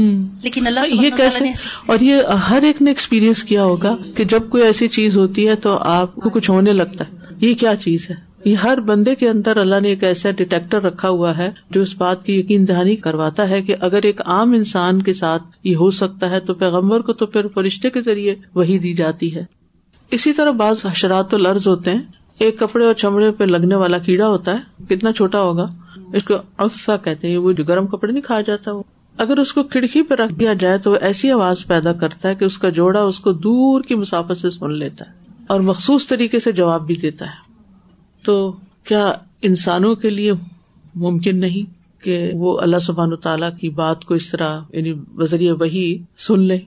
لیکن اللہ
یہ کیسے اور یہ ہر ایک نے ایکسپیرئنس کیا ہوگا کہ جب کوئی ایسی چیز ہوتی ہے تو آپ کو کچھ ہونے لگتا ہے یہ کیا چیز ہے یہ ہر بندے کے اندر اللہ نے ایک ایسا ڈیٹیکٹر رکھا ہوا ہے جو اس بات کی یقین دہانی کرواتا ہے کہ اگر ایک عام انسان کے ساتھ یہ ہو سکتا ہے تو پیغمبر کو تو پھر فرشتے کے ذریعے وہی دی جاتی ہے اسی طرح بعض حشرات و ہوتے ہیں ایک کپڑے اور چمڑے پہ لگنے والا کیڑا ہوتا ہے کتنا چھوٹا ہوگا اس کو افسا کہتے ہیں وہ جو گرم کپڑے نہیں کھایا جاتا وہ اگر اس کو کھڑکی پہ رکھ دیا جائے تو وہ ایسی آواز پیدا کرتا ہے کہ اس کا جوڑا اس کو دور کی مسافت سے سن لیتا ہے اور مخصوص طریقے سے جواب بھی دیتا ہے تو کیا انسانوں کے لیے ممکن نہیں کہ وہ اللہ سبحان و تعالیٰ کی بات کو اس طرح یعنی بذریعہ وہی سن لے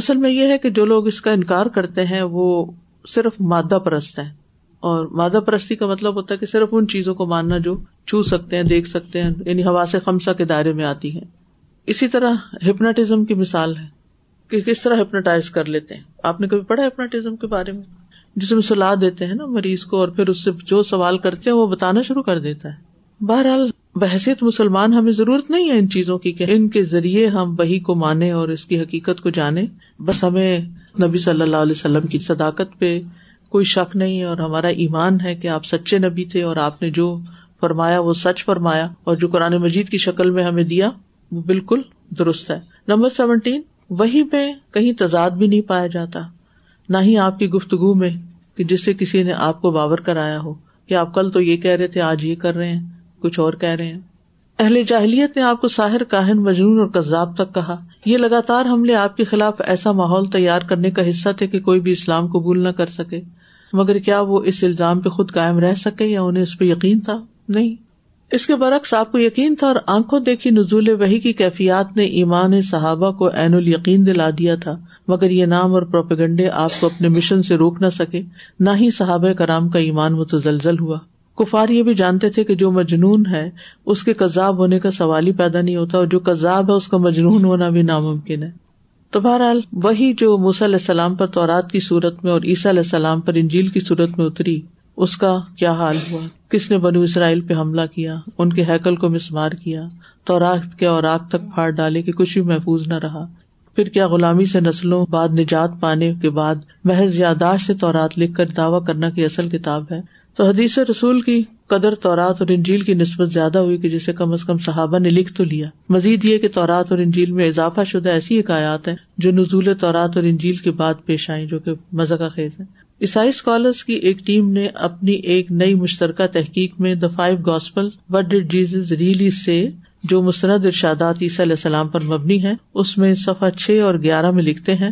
اصل میں یہ ہے کہ جو لوگ اس کا انکار کرتے ہیں وہ صرف مادہ پرست ہیں اور مادہ پرستی کا مطلب ہوتا ہے کہ صرف ان چیزوں کو ماننا جو چھو سکتے ہیں دیکھ سکتے ہیں یعنی ہوا سے خمسہ کے دائرے میں آتی ہے اسی طرح ہپناٹزم کی مثال ہے کہ کس طرح ہپناٹائز کر لیتے ہیں آپ نے کبھی پڑھا ہپناٹزم کے بارے میں جسے میں سلا دیتے ہیں نا مریض کو اور پھر اس سے جو سوال کرتے ہیں وہ بتانا شروع کر دیتا ہے بہرحال بحثیت مسلمان ہمیں ضرورت نہیں ہے ان چیزوں کی کہ ان کے ذریعے ہم وہی کو مانے اور اس کی حقیقت کو جانے بس ہمیں نبی صلی اللہ علیہ وسلم کی صداقت پہ کوئی شک نہیں اور ہمارا ایمان ہے کہ آپ سچے نبی تھے اور آپ نے جو فرمایا وہ سچ فرمایا اور جو قرآن مجید کی شکل میں ہمیں دیا وہ بالکل درست ہے نمبر سیونٹین وہی میں کہیں تضاد بھی نہیں پایا جاتا نہ ہی آپ کی گفتگو میں کہ جس سے کسی نے آپ کو باور کرایا ہو یا آپ کل تو یہ کہہ رہے تھے آج یہ کر رہے ہیں کچھ اور کہہ رہے ہیں اہل جاہلیت نے آپ کو ساحر کاہن مجنون اور کذاب تک کہا یہ لگاتار حملے آپ کے خلاف ایسا ماحول تیار کرنے کا حصہ تھے کہ کوئی بھی اسلام قبول نہ کر سکے مگر کیا وہ اس الزام پہ خود قائم رہ سکے یا انہیں اس پہ یقین تھا نہیں اس کے برعکس آپ کو یقین تھا اور آنکھوں دیکھی نزول وہی کیفیات نے ایمان صحابہ کو عین القین دلا دیا تھا مگر یہ نام اور پروپیگنڈے آپ کو اپنے مشن سے روک نہ سکے نہ ہی صحابہ کرام کا ایمان و ہوا کفار یہ بھی جانتے تھے کہ جو مجنون ہے اس کے کزاب ہونے کا سوال ہی پیدا نہیں ہوتا اور جو کزاب ہے اس کا مجنون ہونا بھی ناممکن ہے تو بہرحال وہی جو موسی علیہ السلام پر تورات کی صورت میں اور عیسیٰ علیہ السلام پر انجیل کی صورت میں اتری اس کا کیا حال ہوا کس نے بنو اسرائیل پہ حملہ کیا ان کے ہیکل کو مسمار کیا تو کے اور آگ تک پھاڑ ڈالے کہ کچھ بھی محفوظ نہ رہا پھر کیا غلامی سے نسلوں بعد نجات پانے کے بعد محض یاداشت تورات لکھ کر دعویٰ کرنا کی اصل کتاب ہے تو حدیث رسول کی قدر طورات اور انجیل کی نسبت زیادہ ہوئی کہ جسے کم از کم صحابہ نے لکھ تو لیا مزید یہ کہ تورات اور انجیل میں اضافہ شدہ ایسی حکایات ہیں جو نزول تورات اور انجیل کے بعد پیش آئیں جو مزہ کا خیز ہے عیسائی اسکالرس کی ایک ٹیم نے اپنی ایک نئی مشترکہ تحقیق میں the five gospel what did Jesus really سے جو مسرد ارشادات عیسیٰ علیہ السلام پر مبنی ہے اس میں سفا چھ اور گیارہ میں لکھتے ہیں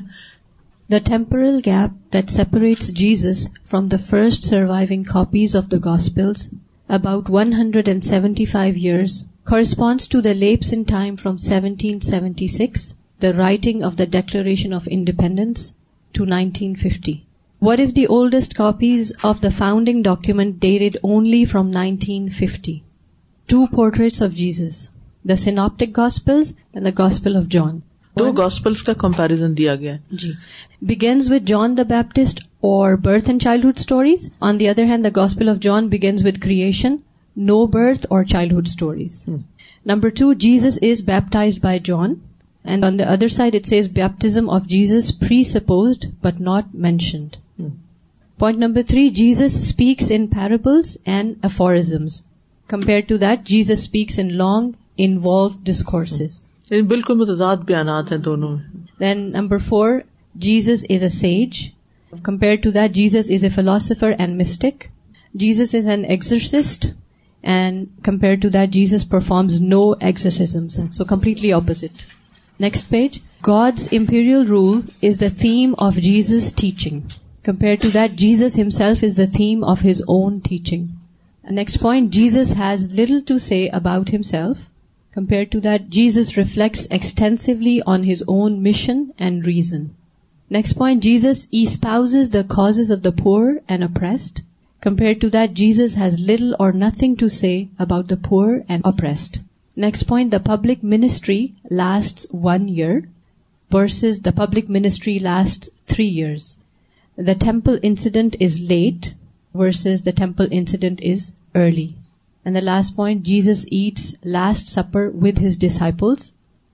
the temporal gap that separates Jesus from the first surviving copies of the gospels about one hundred and seventy five years corresponds to the lapse in time from seventeen seventy six the writing of the Declaration of Independence to nineteen fifty what if the oldest copies of the founding document dated only from nineteen fifty two portraits of Jesus the synoptic gospels and the gospel of John
دو گاسپلس کا کمپیرزن دیا گیا
جی begins with John the Baptist اور birth and childhood stories on the other hand the gospel of John begins with creation no birth اور childhood stories number two Jesus is baptized by John and on the other side it's is baptism of Jesus presupposed but not mentioned point number three Jesus speaks in parables and aphorisms compare to that Jesus speaks in long involved یعنی ڈسکورسز
بالکل متضاد بیانات ہیں دونوں
then number four Jesus is a sage compare to that Jesus is a philosopher and mystic Jesus is an exorcist and compare to that Jesus performs no exorcisms so completely opposite next page God's imperial rule is the theme of Jesus teaching compare to that Jesus himself is the theme of his own teaching next point Jesus has little to see about himself Compared to that, Jesus reflects extensively on his own mission and reason. Next point, Jesus espouses the causes of the poor and oppressed. Compared to that, Jesus has little or nothing to say about the poor and oppressed. Next point, the public ministry lasts 1 year versus the public ministry lasts 3 years. The temple incident is late versus the temple incident is early. And the last point Jesus eats last supper with his disciples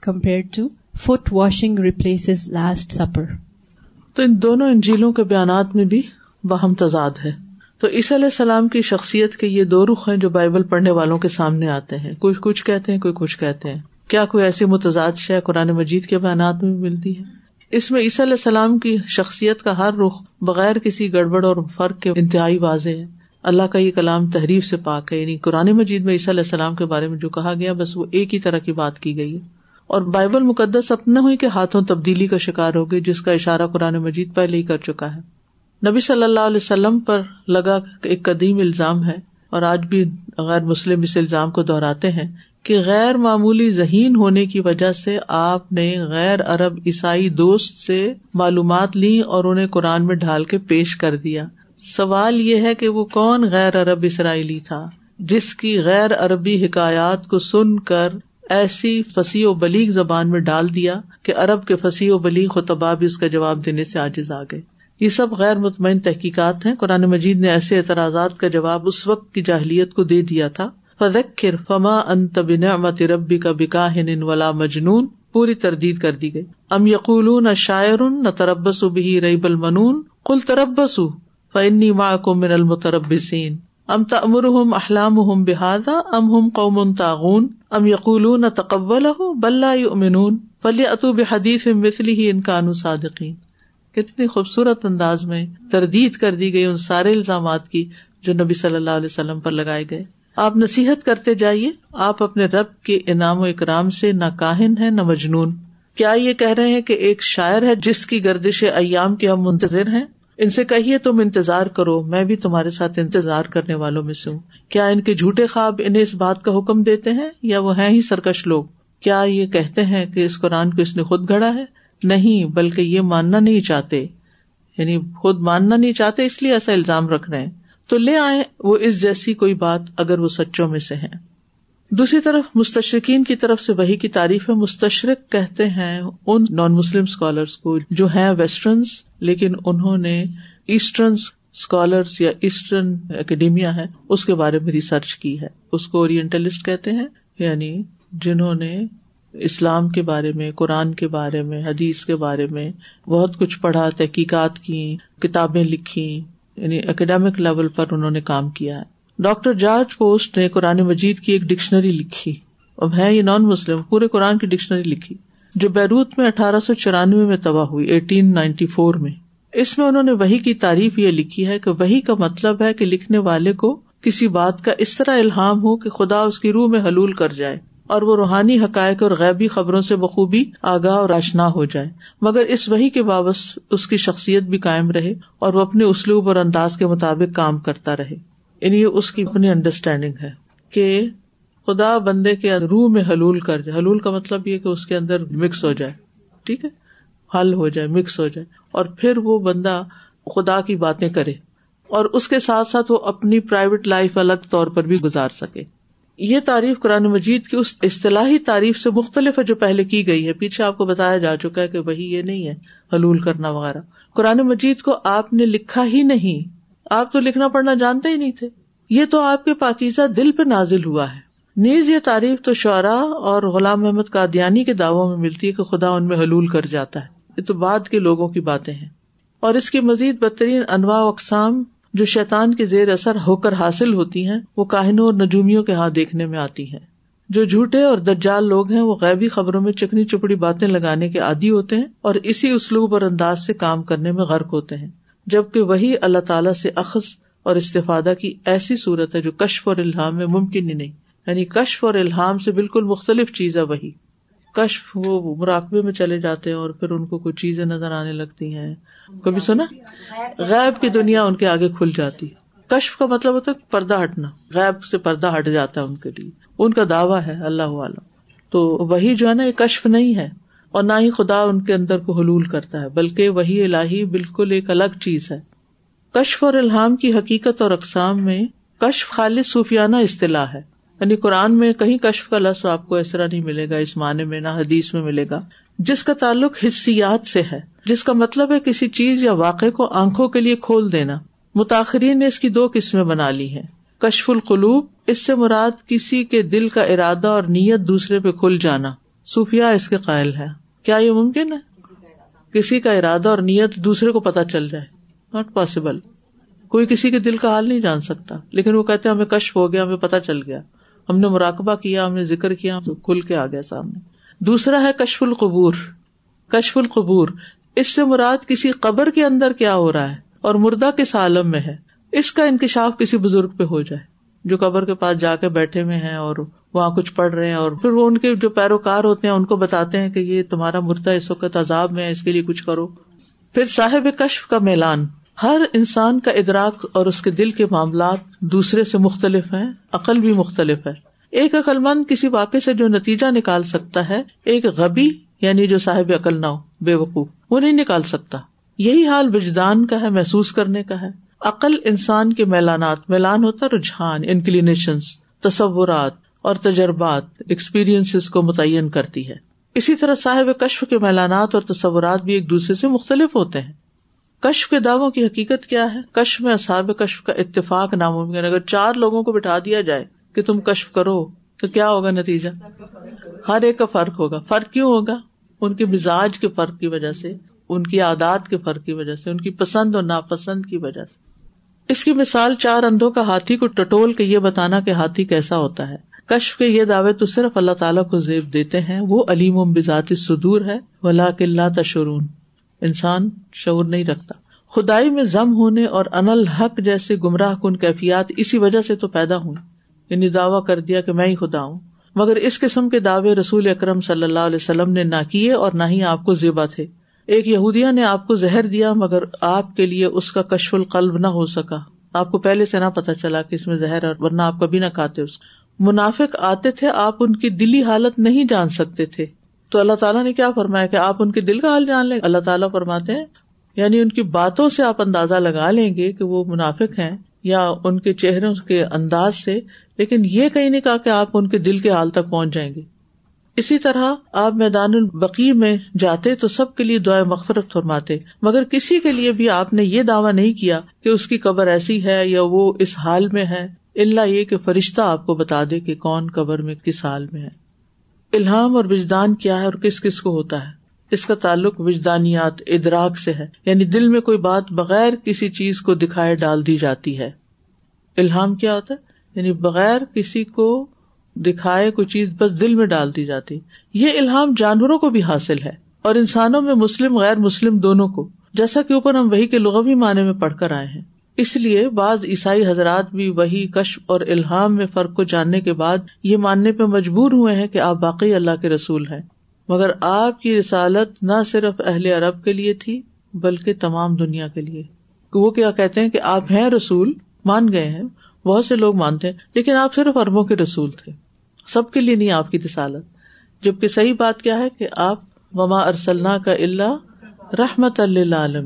compare to foot washing replace last supper
تو ان دونوں انجیلوں کے بیانات میں بھی بہم تضاد ہے تو اس علیہ السلام کی شخصیت کے یہ دو رخ ہیں جو بائبل پڑھنے والوں کے سامنے آتے ہیں کوئی کچھ کہتے ہیں کوئی کچھ کہتے ہیں کیا کوئی ایسی متضاد شہ قرآن مجید کے بیانات میں ملتی ہے اس میں عیسی علیہ السلام کی شخصیت کا ہر رخ بغیر کسی گڑبڑ اور فرق کے انتہائی واضح ہے اللہ کا یہ کلام تحریف سے پاک ہے یعنی قرآن مجید میں عیسیٰ علیہ السلام کے بارے میں جو کہا گیا بس وہ ایک ہی طرح کی بات کی گئی اور بائبل مقدس اپنے ہاتھوں تبدیلی کا شکار ہوگی جس کا اشارہ قرآن مجید پہلے ہی کر چکا ہے نبی صلی اللہ علیہ وسلم پر لگا ایک قدیم الزام ہے اور آج بھی غیر مسلم اس الزام کو دہراتے ہیں کہ غیر معمولی ذہین ہونے کی وجہ سے آپ نے غیر عرب عیسائی دوست سے معلومات لی اور انہیں قرآن میں ڈھال کے پیش کر دیا سوال یہ ہے کہ وہ کون غیر عرب اسرائیلی تھا جس کی غیر عربی حکایات کو سن کر ایسی فصیح و بلیغ زبان میں ڈال دیا کہ ارب کے فصیح و بلیغ و تباہ اس کا جواب دینے سے آجز آ گئے یہ سب غیر مطمئن تحقیقات ہیں قرآن مجید نے ایسے اعتراضات کا جواب اس وقت کی جاہلیت کو دے دیا تھا فذکر فما ان تبن امت ربی کا بکاہ ولا مجنون پوری تردید کر دی گئی ام یقول نہ شاعر نہ تربس بھی ریب المنون کل تربس فنی ماں کو من المتربسین سین ام تمر ہم احلام ہم بحادا ام ہم قوم تعاون ام ہو نہ امنون فلی اتو بحدیف مثلی ہی ان کا انو کتنی خوبصورت انداز میں تردید کر دی گئی ان سارے الزامات کی جو نبی صلی اللہ علیہ وسلم پر لگائے گئے آپ نصیحت کرتے جائیے آپ اپنے رب کے انعام و اکرام سے نہ کاہن ہے نہ مجنون کیا یہ کہہ رہے ہیں کہ ایک شاعر ہے جس کی گردش ایام کے ہم منتظر ہیں ان سے کہیے تم انتظار کرو میں بھی تمہارے ساتھ انتظار کرنے والوں میں سے ہوں کیا ان کے جھوٹے خواب انہیں اس بات کا حکم دیتے ہیں یا وہ ہیں ہی سرکش لوگ کیا یہ کہتے ہیں کہ اس قرآن کو اس نے خود گھڑا ہے نہیں بلکہ یہ ماننا نہیں چاہتے یعنی خود ماننا نہیں چاہتے اس لیے ایسا الزام رکھ رہے ہیں تو لے آئے وہ اس جیسی کوئی بات اگر وہ سچوں میں سے ہیں دوسری طرف مستشرقین کی طرف سے وہی کی تعریف ہے مستشرق کہتے ہیں ان نان مسلم اسکالرس کو جو ہیں ویسٹرنس لیکن انہوں نے ایسٹرن اسکالرس یا ایسٹرن اکیڈیمیا ہے اس کے بارے میں ریسرچ کی ہے اس کو اورینٹلسٹ کہتے ہیں یعنی جنہوں نے اسلام کے بارے میں قرآن کے بارے میں حدیث کے بارے میں بہت کچھ پڑھا تحقیقات کی کتابیں لکھی یعنی اکیڈمک لیول پر انہوں نے کام کیا ہے ڈاکٹر جارج پوسٹ نے قرآن مجید کی ایک ڈکشنری لکھی اب ہے یہ نان مسلم پورے قرآن کی ڈکشنری لکھی جو بیروت میں اٹھارہ سو چورانوے میں تباہ ہوئی ایٹین نائنٹی فور میں اس میں انہوں نے وہی کی تعریف یہ لکھی ہے کہ وہی کا مطلب ہے کہ لکھنے والے کو کسی بات کا اس طرح الحام ہو کہ خدا اس کی روح میں حلول کر جائے اور وہ روحانی حقائق اور غیبی خبروں سے بخوبی آگاہ اور آشنا ہو جائے مگر اس وہی کے باوس اس کی شخصیت بھی قائم رہے اور وہ اپنے اسلوب اور انداز کے مطابق کام کرتا رہے یعنی یہ اس کی اپنی انڈرسٹینڈنگ ہے کہ خدا بندے کے روح میں حلول کر جائے حلول کا مطلب یہ کہ اس کے اندر مکس ہو جائے ٹھیک ہے حل ہو جائے مکس ہو جائے اور پھر وہ بندہ خدا کی باتیں کرے اور اس کے ساتھ ساتھ وہ اپنی پرائیویٹ لائف الگ طور پر بھی گزار سکے یہ تعریف قرآن مجید کی اس اصطلاحی تعریف سے مختلف ہے جو پہلے کی گئی ہے پیچھے آپ کو بتایا جا چکا ہے کہ وہی یہ نہیں ہے حلول کرنا وغیرہ قرآن مجید کو آپ نے لکھا ہی نہیں آپ تو لکھنا پڑھنا جانتے ہی نہیں تھے یہ تو آپ کے پاکیزہ دل پہ نازل ہوا ہے نیز یہ تعریف تو شعرا اور غلام محمد قادیانی کے دعووں میں ملتی ہے کہ خدا ان میں حلول کر جاتا ہے یہ تو بعد کے لوگوں کی باتیں ہیں اور اس کی مزید بدترین انواع و اقسام جو شیطان کے زیر اثر ہو کر حاصل ہوتی ہیں وہ کاہنوں اور نجومیوں کے ہاتھ دیکھنے میں آتی ہیں جو جھوٹے اور درجال لوگ ہیں وہ غیبی خبروں میں چکنی چپڑی باتیں لگانے کے عادی ہوتے ہیں اور اسی اسلوب اور انداز سے کام کرنے میں غرق ہوتے ہیں جبکہ وہی اللہ تعالیٰ سے اخذ اور استفادہ کی ایسی صورت ہے جو کشف اور الحام میں ممکن ہی نہیں یعنی کشف اور الحام سے بالکل مختلف چیز ہے وہی کشف وہ مراقبے میں چلے جاتے ہیں اور پھر ان کو کوئی چیزیں نظر آنے لگتی ہیں کبھی سنا غائب کی دنیا ان کے آگے کھل جاتی کشف کا مطلب ہوتا ہے پردہ ہٹنا غائب سے پردہ ہٹ جاتا ہے ان کے لیے ان کا دعویٰ ہے اللہ عالم تو وہی جو ہے نا یہ کشف نہیں ہے اور نہ ہی خدا ان کے اندر کو حلول کرتا ہے بلکہ وہی الہی بالکل ایک الگ چیز ہے کشف اور الحام کی حقیقت اور اقسام میں کشف خالص صوفیانہ اصطلاح ہے یعنی قرآن میں کہیں کشف کا لفظ آپ کو ایسا نہیں ملے گا اس معنی میں نہ حدیث میں ملے گا جس کا تعلق حصیات سے ہے جس کا مطلب ہے کسی چیز یا واقعے کو آنکھوں کے لیے کھول دینا متاخرین نے اس کی دو قسمیں بنا لی ہیں کشف القلوب اس سے مراد کسی کے دل کا ارادہ اور نیت دوسرے پہ کھل جانا صوفیہ اس کے قائل ہے کیا یہ ممکن ہے کسی کا ارادہ اور نیت دوسرے کو پتہ چل جائے ناٹ پاسبل کوئی کسی کے دل کا حال نہیں جان سکتا لیکن وہ کہتے ہمیں کشف ہو گیا ہمیں پتا چل گیا ہم نے مراقبہ کیا ہم نے ذکر کیا تو کھل کے آ گیا سامنے دوسرا ہے کشف القبور کشف القبور اس سے مراد کسی قبر کے اندر کیا ہو رہا ہے اور مردہ کس عالم میں ہے اس کا انکشاف کسی بزرگ پہ ہو جائے جو قبر کے پاس جا کے بیٹھے ہوئے ہیں اور وہاں کچھ پڑھ رہے ہیں اور پھر وہ ان کے جو پیروکار ہوتے ہیں ان کو بتاتے ہیں کہ یہ تمہارا مردہ اس وقت عذاب میں اس کے لیے کچھ کرو پھر صاحب کشف کا میلان ہر انسان کا ادراک اور اس کے دل کے معاملات دوسرے سے مختلف ہیں عقل بھی مختلف ہے ایک عقل مند کسی واقع سے جو نتیجہ نکال سکتا ہے ایک غبی یعنی جو صاحب عقل نہ ہو بے وقوف وہ نہیں نکال سکتا یہی حال بجدان کا ہے محسوس کرنے کا ہے عقل انسان کے میلانات میلان ہوتا رجحان انکلیشن تصورات اور تجربات ایکسپیرئنس کو متعین کرتی ہے اسی طرح صاحب کشف کے میلانات اور تصورات بھی ایک دوسرے سے مختلف ہوتے ہیں کشف کے دعووں کی حقیقت کیا ہے کشف میں صحاب کشف کا اتفاق ناممکن اگر چار لوگوں کو بٹھا دیا جائے کہ تم کشف کرو تو کیا ہوگا نتیجہ ہر ایک کا فرق ہوگا فرق کیوں ہوگا ان کے مزاج کے فرق کی وجہ سے ان کی عادات کے فرق کی وجہ سے ان کی پسند اور ناپسند کی وجہ سے اس کی مثال چار اندھوں کا ہاتھی کو ٹٹول کے یہ بتانا کہ ہاتھی کیسا ہوتا ہے کشف کے یہ دعوے تو صرف اللہ تعالیٰ کو زیب دیتے ہیں وہ علیم و باتی سدور ہے ولا کلّہ تشور انسان شعور نہیں رکھتا خدائی میں ضم ہونے اور حق جیسے گمراہ کن کیفیات اسی وجہ سے تو پیدا ہوں یعنی دعویٰ کر دیا کہ میں ہی خدا ہوں مگر اس قسم کے دعوے رسول اکرم صلی اللہ علیہ وسلم نے نہ کیے اور نہ ہی آپ کو زیبا تھے ایک یہودیا نے آپ کو زہر دیا مگر آپ کے لیے اس کا کشف القلب نہ ہو سکا آپ کو پہلے سے نہ پتا چلا کہ اس میں زہر اور ورنہ آپ کبھی نہ کھاتے اس منافق آتے تھے آپ ان کی دلی حالت نہیں جان سکتے تھے تو اللہ تعالیٰ نے کیا فرمایا کہ آپ ان کے دل کا حال جان لیں اللہ تعالیٰ فرماتے ہیں یعنی ان کی باتوں سے آپ اندازہ لگا لیں گے کہ وہ منافق ہیں یا ان کے چہروں کے انداز سے لیکن یہ کہیں نہیں کہا کہ آپ ان کے دل کے حال تک پہنچ جائیں گے اسی طرح آپ میدان البقی میں جاتے تو سب کے لیے دعائیں مغفرت فرماتے مگر کسی کے لیے بھی آپ نے یہ دعویٰ نہیں کیا کہ اس کی قبر ایسی ہے یا وہ اس حال میں ہے اللہ یہ کہ فرشتہ آپ کو بتا دے کہ کون قبر میں کس حال میں ہے الہام اور بجدان کیا ہے اور کس کس کو ہوتا ہے اس کا تعلق وجدانیات ادراک سے ہے یعنی دل میں کوئی بات بغیر کسی چیز کو دکھائے ڈال دی جاتی ہے الہام کیا ہوتا ہے یعنی بغیر کسی کو دکھائے کوئی چیز بس دل میں ڈال دی جاتی یہ الحام جانوروں کو بھی حاصل ہے اور انسانوں میں مسلم غیر مسلم دونوں کو جیسا کہ اوپر ہم وہی کے لغوی معنی میں پڑھ کر آئے ہیں اس لیے بعض عیسائی حضرات بھی وہی کشف اور الحام میں فرق کو جاننے کے بعد یہ ماننے پہ مجبور ہوئے ہیں کہ آپ باقی اللہ کے رسول ہیں مگر آپ کی رسالت نہ صرف اہل عرب کے لیے تھی بلکہ تمام دنیا کے لیے وہ کیا کہتے ہیں کہ آپ ہیں رسول مان گئے ہیں بہت سے لوگ مانتے ہیں لیکن آپ صرف اربوں کے رسول تھے سب کے لیے نہیں آپ کی رسالت جبکہ صحیح بات کیا ہے کہ آپ مما ارسل کا اللہ رحمت اللہ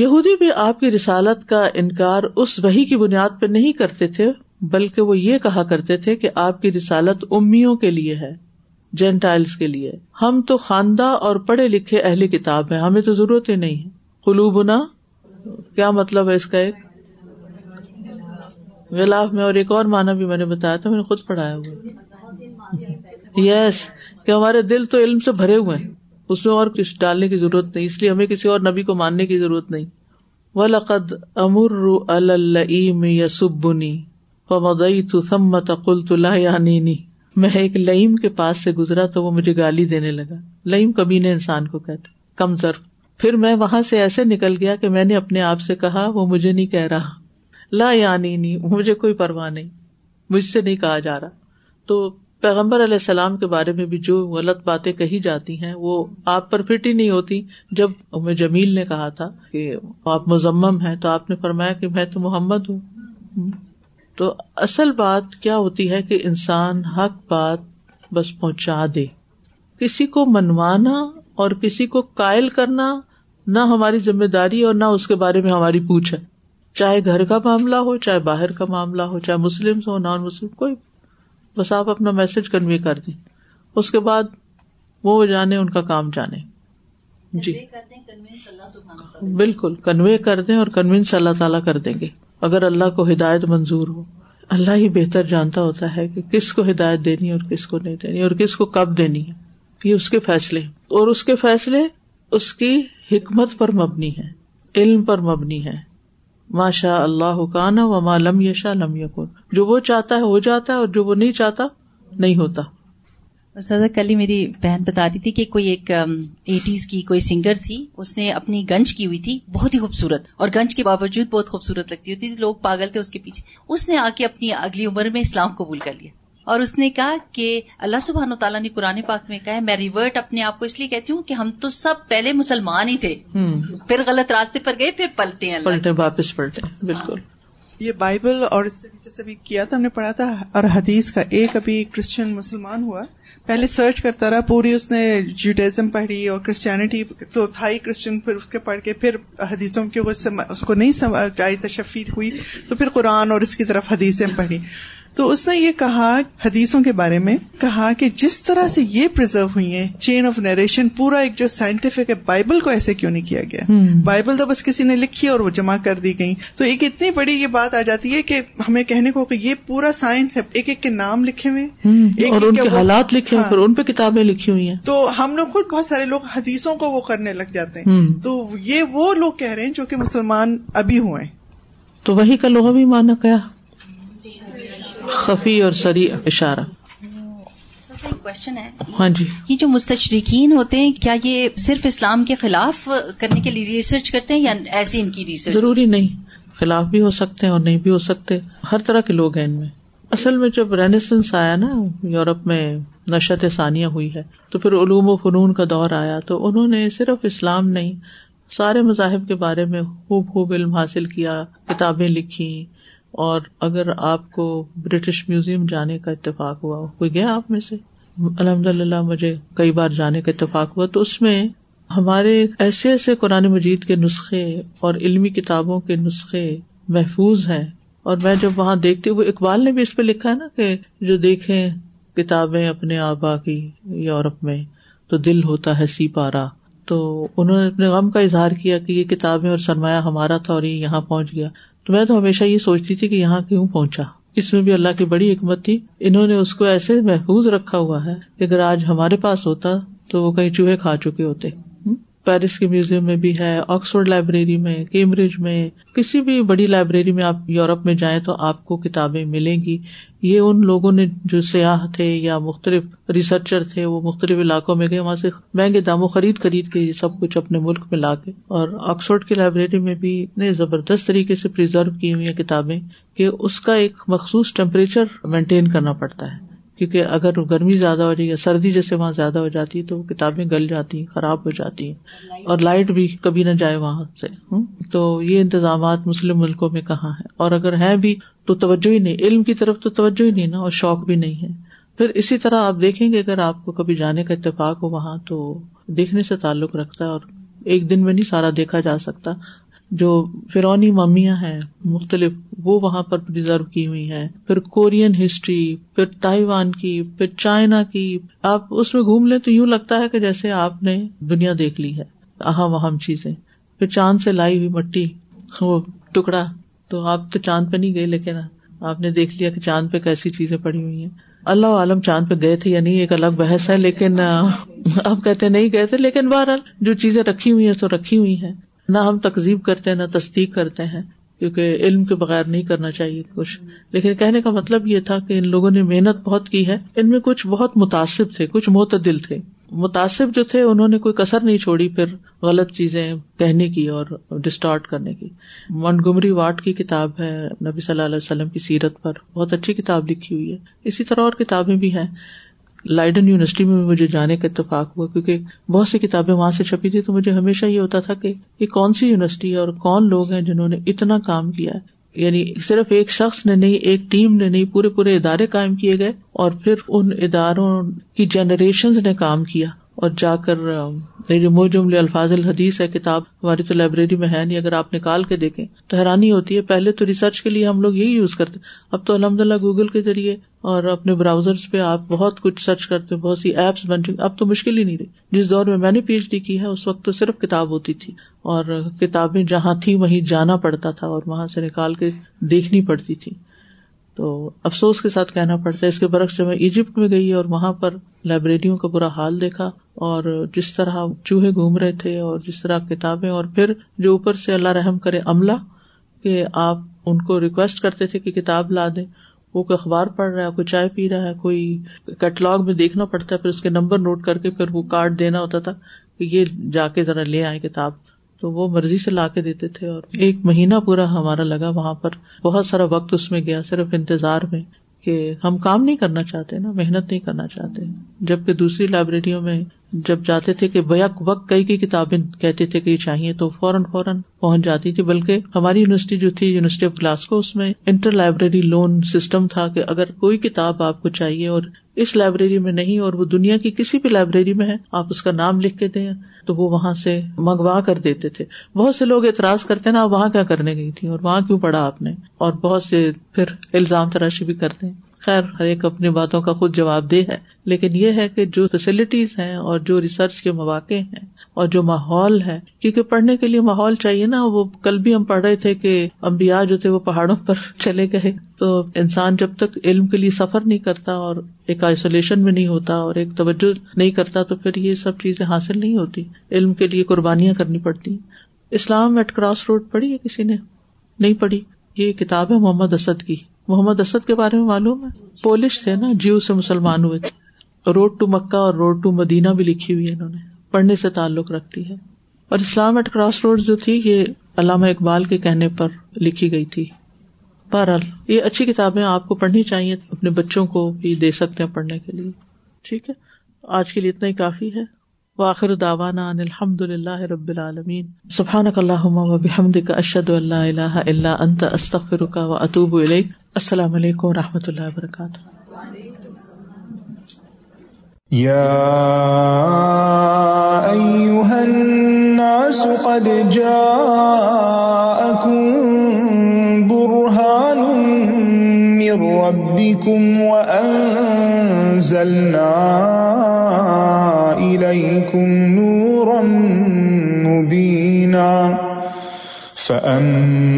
یہودی بھی آپ کی رسالت کا انکار اس وہی کی بنیاد پہ نہیں کرتے تھے بلکہ وہ یہ کہا کرتے تھے کہ آپ کی رسالت امیوں کے لیے ہے جینٹائل کے لیے ہم تو خاندہ اور پڑھے لکھے اہل کتاب ہے ہمیں تو ضرورت ہی نہیں ہے قلوبنا کیا مطلب ہے اس کا ایک غلاف میں اور ایک اور مانا بھی میں نے بتایا تھا میں نے خود پڑھایا ہوا یس کہ ہمارے دل تو علم سے بھرے ہوئے اس میں اور کچھ ڈالنے کی ضرورت نہیں اس لیے ہمیں کسی اور نبی کو ماننے کی ضرورت نہیں و لقد امر الم یسبنی پمدئی تم یعنی میں ایک لئیم کے پاس سے گزرا تو وہ مجھے گالی دینے لگا لئیم کبھی نے انسان کو کہتے کم ضرور پھر میں وہاں سے ایسے نکل گیا کہ میں نے اپنے آپ سے کہا وہ مجھے نہیں کہہ رہا لا یعنی نہیں مجھے کوئی پرواہ نہیں مجھ سے نہیں کہا جا رہا تو پیغمبر علیہ السلام کے بارے میں بھی جو غلط باتیں کہی جاتی ہیں وہ آپ پر فٹ ہی نہیں ہوتی جب امر جمیل نے کہا تھا کہ آپ مزم ہیں تو آپ نے فرمایا کہ میں تو محمد ہوں تو اصل بات کیا ہوتی ہے کہ انسان حق بات بس پہنچا دے کسی کو منوانا اور کسی کو قائل کرنا نہ ہماری ذمہ داری اور نہ اس کے بارے میں ہماری پوچھ ہے چاہے گھر کا معاملہ ہو چاہے باہر کا معاملہ ہو چاہے مسلم ہو نان مسلم کوئی بس آپ اپنا میسج کنوے کر دیں اس کے بعد وہ جانے ان کا کام جانے جی بالکل کنوے کر دیں اور کنوینس اللہ تعالیٰ کر دیں گے اگر اللہ کو ہدایت منظور ہو اللہ ہی بہتر جانتا ہوتا ہے کہ کس کو ہدایت دینی اور کس کو نہیں دینی اور کس کو کب دینی ہے یہ اس کے فیصلے اور اس کے فیصلے اس کی حکمت پر مبنی ہے علم پر مبنی ہے اللہ و لم لم چاہتا جو وہ چاہتا ہے ہو جاتا ہے اور جو وہ نہیں چاہتا نہیں ہوتا
کل ہی میری بہن بتا دی تھی کہ کوئی ایک ایٹیز کی کوئی سنگر تھی اس نے اپنی گنج کی ہوئی تھی بہت ہی خوبصورت اور گنج کے باوجود بہت خوبصورت لگتی ہوتی تھی لوگ پاگل تھے اس کے پیچھے اس نے آ کے اپنی اگلی عمر میں اسلام قبول کر لیا اور اس نے کہا کہ اللہ سبحانہ تعالیٰ نے قرآن پاک میں کہا ہے میں ریورٹ اپنے آپ کو اس لیے کہتی ہوں کہ ہم تو سب پہلے مسلمان ہی تھے پھر غلط راستے پر گئے پھر پلٹے
پلٹے واپس پلٹے ہاں۔ بالکل
یہ بائبل اور اس سے بھی کیا تھا ہم نے پڑھا تھا اور حدیث کا ایک ابھی کرسچن مسلمان ہوا پہلے سرچ کرتا رہا پوری اس نے جوڈیزم پڑھی اور کرسچینٹی تو تھا ہی کرسچن پھر اس کے پڑھ کے پھر حدیثوں کی وہ اس کو نہیں سمجھ آئی تشفیر ہوئی تو پھر قرآن اور اس کی طرف حدیثیں پڑھی تو اس نے یہ کہا حدیثوں کے بارے میں کہا کہ جس طرح سے یہ پرزرو ہوئی ہیں چین آف نیریشن پورا ایک جو سائنٹیفک ہے بائبل کو ایسے کیوں نہیں کیا گیا بائبل تو بس کسی نے لکھی اور وہ جمع کر دی گئی تو ایک اتنی بڑی یہ بات آ جاتی ہے کہ ہمیں کہنے کو کہ یہ پورا سائنس ہے ایک ایک کے نام لکھے ہوئے
ایک ایک کے حالات لکھے ہوئے اور ہاں۔ ان پہ کتابیں لکھی ہوئی ہیں
تو ہم لوگ خود بہت سارے لوگ حدیثوں کو وہ کرنے لگ جاتے ہیں تو یہ وہ لوگ کہہ رہے ہیں جو کہ مسلمان ابھی ہوئے
تو وہی کا لوگ مانا گیا خفی اور سری اشارہ ہاں جی
یہ جو مستشرقین ہوتے ہیں کیا یہ صرف اسلام کے خلاف کرنے کے لیے ریسرچ کرتے ہیں یا ایسی ان کی ریسرچ
ضروری نہیں خلاف بھی ہو سکتے ہیں اور نہیں بھی ہو سکتے ہر طرح کے لوگ ہیں ان میں اصل میں جب رینیسنس آیا نا یورپ میں نشت ثانیہ ہوئی ہے تو پھر علوم و فنون کا دور آیا تو انہوں نے صرف اسلام نہیں سارے مذاہب کے بارے میں خوب خوب علم حاصل کیا کتابیں لکھی اور اگر آپ کو برٹش میوزیم جانے کا اتفاق ہوا کوئی گیا آپ میں سے الحمد للہ مجھے کئی بار جانے کا اتفاق ہوا تو اس میں ہمارے ایسے ایسے قرآن مجید کے نسخے اور علمی کتابوں کے نسخے محفوظ ہیں اور میں جب وہاں دیکھتی ہوں اقبال نے بھی اس پہ لکھا ہے نا کہ جو دیکھے کتابیں اپنے آبا کی یورپ میں تو دل ہوتا ہے سی پارا تو انہوں نے اپنے غم کا اظہار کیا کہ یہ کتابیں اور سرمایہ ہمارا تھا اور یہاں پہنچ گیا تو میں تو ہمیشہ یہ سوچتی تھی کہ یہاں کیوں پہنچا اس میں بھی اللہ کی بڑی حکمت تھی انہوں نے اس کو ایسے محفوظ رکھا ہوا ہے کہ اگر آج ہمارے پاس ہوتا تو وہ کہیں چوہے کھا چکے ہوتے پیرس کے میوزیم میں بھی ہے آکسفورڈ لائبریری میں کیمبرج میں کسی بھی بڑی لائبریری میں آپ یورپ میں جائیں تو آپ کو کتابیں ملیں گی یہ ان لوگوں نے جو سیاح تھے یا مختلف ریسرچر تھے وہ مختلف علاقوں میں گئے وہاں سے مہنگے داموں خرید خرید کے یہ سب کچھ اپنے ملک میں لا کے اور آکسفرڈ کی لائبریری میں بھی اتنے زبردست طریقے سے پرزرو کی ہوئی ہیں کتابیں کہ اس کا ایک مخصوص ٹیمپریچر مینٹین کرنا پڑتا ہے کیونکہ اگر گرمی زیادہ ہو جائے یا سردی جیسے وہاں زیادہ ہو جاتی ہے تو کتابیں گل جاتی ہیں خراب ہو جاتی ہیں اور لائٹ بھی کبھی نہ جائے وہاں سے تو یہ انتظامات مسلم ملکوں میں کہاں ہے اور اگر ہے بھی تو توجہ ہی نہیں علم کی طرف تو توجہ ہی نہیں نا اور شوق بھی نہیں ہے پھر اسی طرح آپ دیکھیں گے اگر آپ کو کبھی جانے کا اتفاق ہو وہاں تو دیکھنے سے تعلق رکھتا ہے اور ایک دن میں نہیں سارا دیکھا جا سکتا جو فرونی ممیاں ہیں مختلف وہ وہاں پر کی ہوئی ہیں پھر کورین ہسٹری پھر تائیوان کی پھر چائنا کی آپ اس میں گھوم لیں تو یوں لگتا ہے کہ جیسے آپ نے دنیا دیکھ لی ہے اہم اہم چیزیں پھر چاند سے لائی ہوئی مٹی وہ ٹکڑا تو آپ تو چاند پہ نہیں گئے لیکن آپ نے دیکھ لیا کہ چاند پہ کیسی چیزیں پڑی ہوئی ہیں اللہ عالم چاند پہ گئے تھے یا نہیں ایک الگ بحث ہے لیکن آپ کہتے نہیں گئے تھے لیکن بہرحال جو چیزیں رکھی ہوئی ہیں تو رکھی ہوئی ہیں نہ ہم تقزیب کرتے ہیں نہ تصدیق کرتے ہیں کیونکہ علم کے بغیر نہیں کرنا چاہیے کچھ لیکن کہنے کا مطلب یہ تھا کہ ان لوگوں نے محنت بہت کی ہے ان میں کچھ بہت متاثر تھے کچھ معتدل تھے متاثر جو تھے انہوں نے کوئی کسر نہیں چھوڑی پھر غلط چیزیں کہنے کی اور ڈسٹارٹ کرنے کی منگمری واٹ کی کتاب ہے نبی صلی اللہ علیہ وسلم کی سیرت پر بہت اچھی کتاب لکھی ہوئی ہے اسی طرح اور کتابیں بھی ہیں لائڈن یونیورسٹی میں مجھے جانے کا اتفاق ہوا کیونکہ بہت سی کتابیں وہاں سے چھپی تھی تو مجھے ہمیشہ یہ ہوتا تھا کہ یہ کون سی یونیورسٹی ہے اور کون لوگ ہیں جنہوں نے اتنا کام کیا ہے یعنی صرف ایک شخص نے نہیں ایک ٹیم نے نہیں پورے پورے ادارے کام کیے گئے اور پھر ان اداروں کی جنریشن نے کام کیا اور جا کر یعنی جملے الفاظ الحدیث ہے کتاب ہماری تو لائبریری میں ہے نہیں اگر آپ نکال کے دیکھیں تو حیرانی ہوتی ہے پہلے تو ریسرچ کے لیے ہم لوگ یہی یوز کرتے اب تو الحمد للہ گوگل کے ذریعے اور اپنے براؤزرس پہ آپ بہت کچھ سرچ کرتے بہت سی ایپس بن چکی اب تو مشکل ہی نہیں رہی جس دور میں میں نے پی ایچ ڈی کی ہے اس وقت تو صرف کتاب ہوتی تھی اور کتابیں جہاں تھی وہیں جانا پڑتا تھا اور وہاں سے نکال کے دیکھنی پڑتی تھی تو افسوس کے ساتھ کہنا پڑتا ہے اس کے برعکس جب میں ایجپٹ میں گئی اور وہاں پر لائبریریوں کا برا حال دیکھا اور جس طرح چوہے گھوم رہے تھے اور جس طرح کتابیں اور پھر جو اوپر سے اللہ رحم کرے عملہ کہ آپ ان کو ریکویسٹ کرتے تھے کہ کتاب لا دیں وہ کوئی اخبار پڑھ رہا ہے کوئی چائے پی رہا ہے کوئی کیٹلاگ میں دیکھنا پڑتا ہے پھر اس کے نمبر نوٹ کر کے پھر وہ کارڈ دینا ہوتا تھا کہ یہ جا کے ذرا لے آئے کتاب تو وہ مرضی سے لا کے دیتے تھے اور ایک مہینہ پورا ہمارا لگا وہاں پر بہت سارا وقت اس میں گیا صرف انتظار میں کہ ہم کام نہیں کرنا چاہتے نا محنت نہیں کرنا چاہتے جبکہ دوسری لائبریریوں میں جب جاتے تھے کہ بیک وقت کئی کئی کتابیں کہتے تھے کہ یہ چاہیے تو فوراً فوراً پہنچ جاتی تھی بلکہ ہماری یونیورسٹی جو تھی یونیورسٹی آف گلاسکو اس میں انٹر لائبریری لون سسٹم تھا کہ اگر کوئی کتاب آپ کو چاہیے اور اس لائبریری میں نہیں اور وہ دنیا کی کسی بھی لائبریری میں ہے آپ اس کا نام لکھ کے دیں تو وہ وہاں سے منگوا کر دیتے تھے بہت سے لوگ اعتراض کرتے نا آپ وہاں کیا کرنے گئی تھی اور وہاں کیوں پڑھا آپ نے اور بہت سے پھر الزام تراشی بھی کرتے ہیں خیر ہر ایک اپنی باتوں کا خود جواب دہ ہے لیکن یہ ہے کہ جو فیسلٹیز ہیں اور جو ریسرچ کے مواقع ہیں اور جو ماحول ہے کیونکہ پڑھنے کے لیے ماحول چاہیے نا وہ کل بھی ہم پڑھ رہے تھے کہ امبیا جو تھے وہ پہاڑوں پر [LAUGHS] چلے گئے تو انسان جب تک علم کے لیے سفر نہیں کرتا اور ایک آئسولیشن میں نہیں ہوتا اور ایک توجہ نہیں کرتا تو پھر یہ سب چیزیں حاصل نہیں ہوتی علم کے لیے قربانیاں کرنی پڑتی اسلام ایٹ کراس روڈ پڑھی ہے کسی نے نہیں پڑھی یہ کتاب ہے محمد اسد کی محمد اسد کے بارے میں معلوم ہے پولش تھے نا جیو سے مسلمان ہوئے تھے روڈ ٹو مکہ اور روڈ ٹو مدینہ بھی لکھی ہوئی انہوں نے پڑھنے سے تعلق رکھتی ہے اور اسلام ایٹ کراس روڈ جو تھی یہ علامہ اقبال کے کہنے پر لکھی گئی تھی بہرحال یہ اچھی کتابیں آپ کو پڑھنی چاہیے اپنے بچوں کو بھی دے سکتے ہیں پڑھنے کے لیے ٹھیک ہے آج کے لیے اتنا ہی کافی ہے الحمد رب العالمین اللہ کا اشد اللہ و اطوب علیہ السلام علیکم و رحمۃ اللہ وبرکاتہ
من جا کھانک زلنا نورا نی فأما